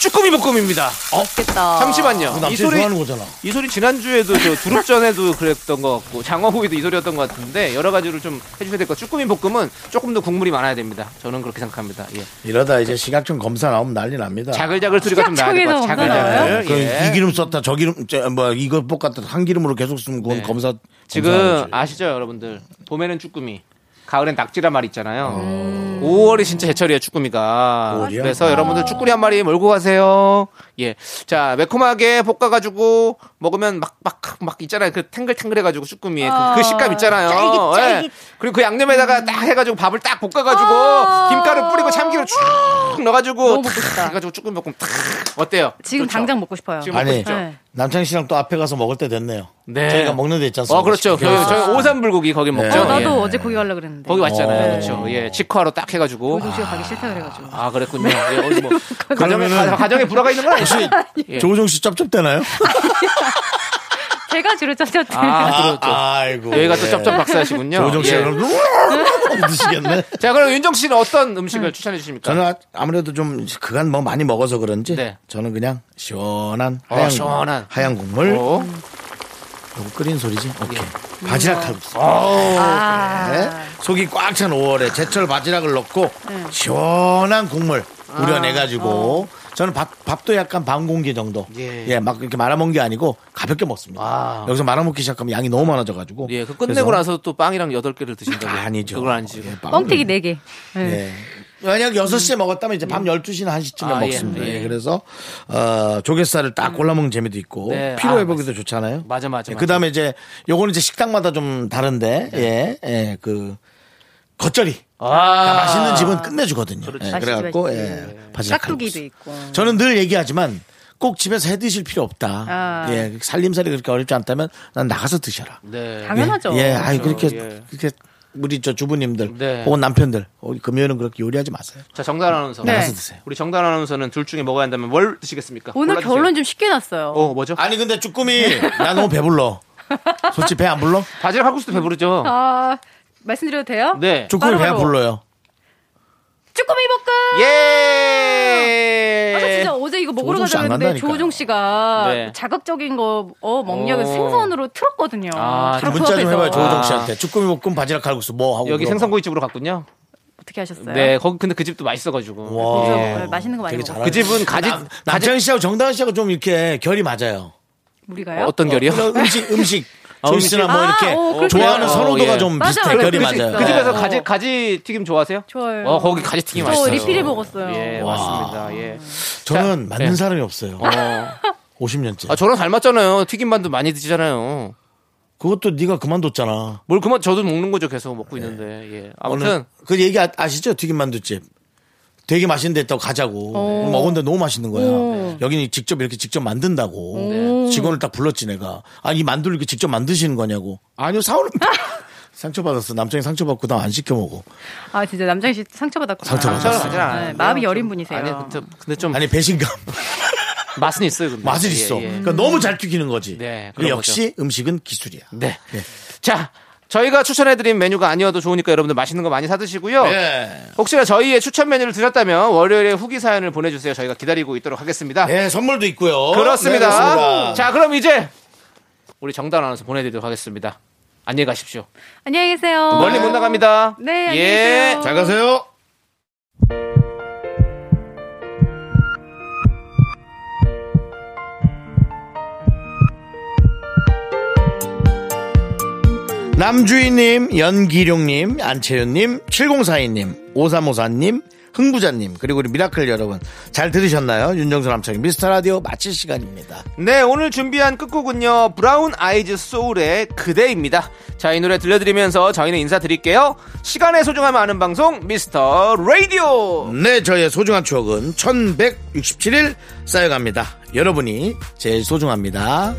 쭈꾸미 볶음입니다. 좋겠다. 잠시만요. 남친이 이 소리 좋아하는 거잖아. 이 소리 지난주에도 저 두릅 전에도 그랬던 것 같고 장어구이도 이 소리였던 것 같은데 여러 가지로 좀 해주셔야 될 것 같아요. 쭈꾸미 볶음은 조금 더 국물이 많아야 됩니다. 저는 그렇게 생각합니다. 예. 이러다 이제 시각청 검사 나오면 난리 납니다. 자글자글 소리가 좀 나야 될 것 같아요. 자글자글. 그 예. 이 기름 썼다 저 기름 저, 뭐 이거 볶았다 한 기름으로 계속 쓰면 그건 네. 검사 지금 검사하지. 아시죠, 여러분들? 봄에는 쭈꾸미, 가을엔 낙지란 말 있잖아요. 5월이 진짜 제철이에요, 쭈꾸미가. 5월이요? 그래서 여러분들 쭈꾸리 한 마리 몰고 가세요. 예. 자, 매콤하게 볶아가지고 먹으면 막, 막, 막 있잖아요. 그 탱글탱글해가지고 쭈꾸미의 그, 그 식감 있잖아요. 예. 그리고 그 양념에다가 딱 해가지고 밥을 딱 볶아가지고 김가루 뿌리고 참기름 쭉 넣어가지고 먹고 탁 싶다. 해가지고 쭈꾸미 볶음 탁. 어때요? 지금 좋죠? 당장 먹고 싶어요. 지금 먹고 아니 싶죠? 네. 남창희 씨랑 또 앞에 가서 먹을 때 됐네요. 네. 저희가 먹는 데 있지 않습니까? 어, 그렇죠. 저희, 저희 오삼불고기 거기 먹죠. 네. 어, 나도 예. 어제 거기 가려고 그랬는데. 거기 왔잖아요. 어. 그렇죠. 예, 직화로 딱 해가지고. 조종 씨가 가기 싫다 그래가지고. 아, 그랬군요. 예, 어디 뭐 가정에 가- 가정에 불화가 있는 건 아니지? 예. 조우종 씨 쩝쩝대나요? 제가 주로 쩝쩝 아, 그렇죠. 아이고. 여기가 또 예. 쩝쩝 박사시군요. 조우종 씨가 예. 그럼 드시겠네. 자, 그럼 윤정 씨는 어떤 음식을 추천해 주십니까? 저는 아- 아무래도 좀 그간 뭐 많이 먹어서 그런지 네. 저는 그냥 시원한 어, 하얀, 시원한. 하얀 국물 어? 요거 끓인 소리지. 오케이. 예. 바지락 칼국수. 아. 네. 속이 꽉 찬 5월에 제철 바지락을 넣고 네. 시원한 국물 아. 우려내가지고 저는 밥, 밥도 약간 반 공기 정도. 예. 예. 막 이렇게 말아먹는 게 아니고 가볍게 먹습니다. 아. 여기서 말아먹기 시작하면 양이 너무 많아져가지고. 예, 그 끝내고 그래서 나서 또 빵이랑 8개를 드신다고. 아니죠. 그건 아니지. 예, 뻥튀기 4개. 네. 예. 만약 6시에 먹었다면 이제 밤 12시나 1시쯤에 아, 예, 먹습니다. 예. 예, 그래서, 어, 조갯살을 딱 골라 먹는 재미도 있고, 네, 피로 회복에도 좋잖아요. 맞아, 맞아, 그 다음에 이제, 요거는 이제 식당마다 좀 다른데, 네. 예, 예, 그, 겉절이. 아, 맛있는 집은 끝내주거든요. 그렇죠. 예, 그래갖고. 예, 바지락 깍두기도 칼국수. 있고. 저는 늘 얘기하지만, 꼭 집에서 해 드실 필요 없다. 아. 예, 살림살이 그렇게 어렵지 않다면 난 나가서 드셔라. 네. 당연하죠. 예, 아이, 그렇게, 예. 그렇게, 우리 저 주부님들, 네. 혹은 남편들, 어, 금요일은 그렇게 요리하지 마세요. 자, 정단 아나운서. 네. 나가서 드세요. 우리 정단 아나운서는 둘 중에 먹어야 한다면 뭘 드시겠습니까? 오늘 골라주세요. 결론 좀 쉽게 났어요. 어, 뭐죠? 아니 근데 쭈꾸미 나 너무 배불러. 솔직히 배 안 불러? 바지락 칼국수도 배부르죠? 아, 말씀드려도 돼요? 네. 쭈꾸미 배 바로바로. 불러요. 쭈꾸미 볶음! 예! 아, 진짜 어제 이거 먹으러 조우종 간다니까요. 조우종 씨가 네. 자극적인 거, 어, 먹냐고 어. 생선으로 틀었거든요. 아, 문자 좀. 해봐요 조우정 아. 씨한테. 쭈꾸미 볶음 바지락 칼국수 뭐 하고. 여기 물어봐. 생선구이 집으로 갔군요. 어떻게 하셨어요? 네, 거기 근데 그 집도 맛있어가지고. 와. 네, 맛있는 거 많이 되게 먹어요. 그 집은 가지, 남- 남창희 씨하고 정다은 씨하고 좀 이렇게 결이 맞아요. 우리가요? 어 떤 결이요? 그런 음식 음식 아, 조이스나 음식. 뭐 아, 이렇게 어, 그렇구나. 좋아하는 어, 선호도가 예. 좀 맞아, 비슷해. 맞아. 결이 그, 집- 맞아요. 그 집에서 어. 가지, 가지 튀김 좋아하세요? 좋아요. 어, 거기 가지 튀김 저 맛있어요. 리필해 먹었어요. 예, 와. 맞습니다. 예. 저는 자, 맞는 예. 사람이 없어요. 어, 50년째. 아, 저랑 닮았잖아요. 튀김만두 많이 드시잖아요. 그것도 네가 그만뒀잖아. 뭘 그만 저도 먹는 거죠. 계속 먹고 있는데. 예. 아무튼 오늘 그 얘기 아, 아시죠? 튀김만두집. 되게 맛있는 데 있다고 가자고. 먹었는데 너무 맛있는 거야. 여기는 직접 이렇게 직접 만든다고. 직원을 딱 불렀지 내가. 아, 이 만두를 이렇게 직접 만드시는 거냐고. 아니요, 사오는 상처받았어. 남창이 상처받고 나 안 시켜 먹어. 아 진짜 남창희 씨 상처받았구나. 상처받았어. 않아요. 네, 마음이 여린 분이세요. 아니, 근데, 근데 좀 아니, 배신감. 맛은 있어요. 근데. 맛은 예, 있어. 예. 그러니까 너무 잘 튀기는 거지. 네, 역시 음식은 기술이야. 네. 자, 저희가 추천해드린 메뉴가 아니어도 좋으니까 여러분들 맛있는 거 많이 사드시고요. 예. 혹시나 저희의 추천 메뉴를 드셨다면 월요일에 후기 사연을 보내주세요. 저희가 기다리고 있도록 하겠습니다. 네, 선물도 있고요. 그렇습니다. 네, 그렇습니다. 자, 그럼 이제 우리 정단 아나운서 보내드리도록 하겠습니다. 안녕히 가십시오. 안녕히 계세요. 멀리 못 나갑니다. 네, 안녕히 예. 계세요. 잘 가세요. 남주희님, 연기룡님, 안채윤님, 7042님, 5354님, 흥부자님, 그리고 우리 미라클 여러분. 잘 들으셨나요? 윤정수 남창희 미스터 라디오 마칠 시간입니다. 네, 오늘 준비한 끝곡은요. Brown Eyed Soul의 그대입니다. 자, 이 노래 들려드리면서 저희는 인사드릴게요. 시간의 소중함 아는 방송 미스터 라디오. 네, 저의 소중한 추억은 1167일 쌓여갑니다. 여러분이 제일 소중합니다.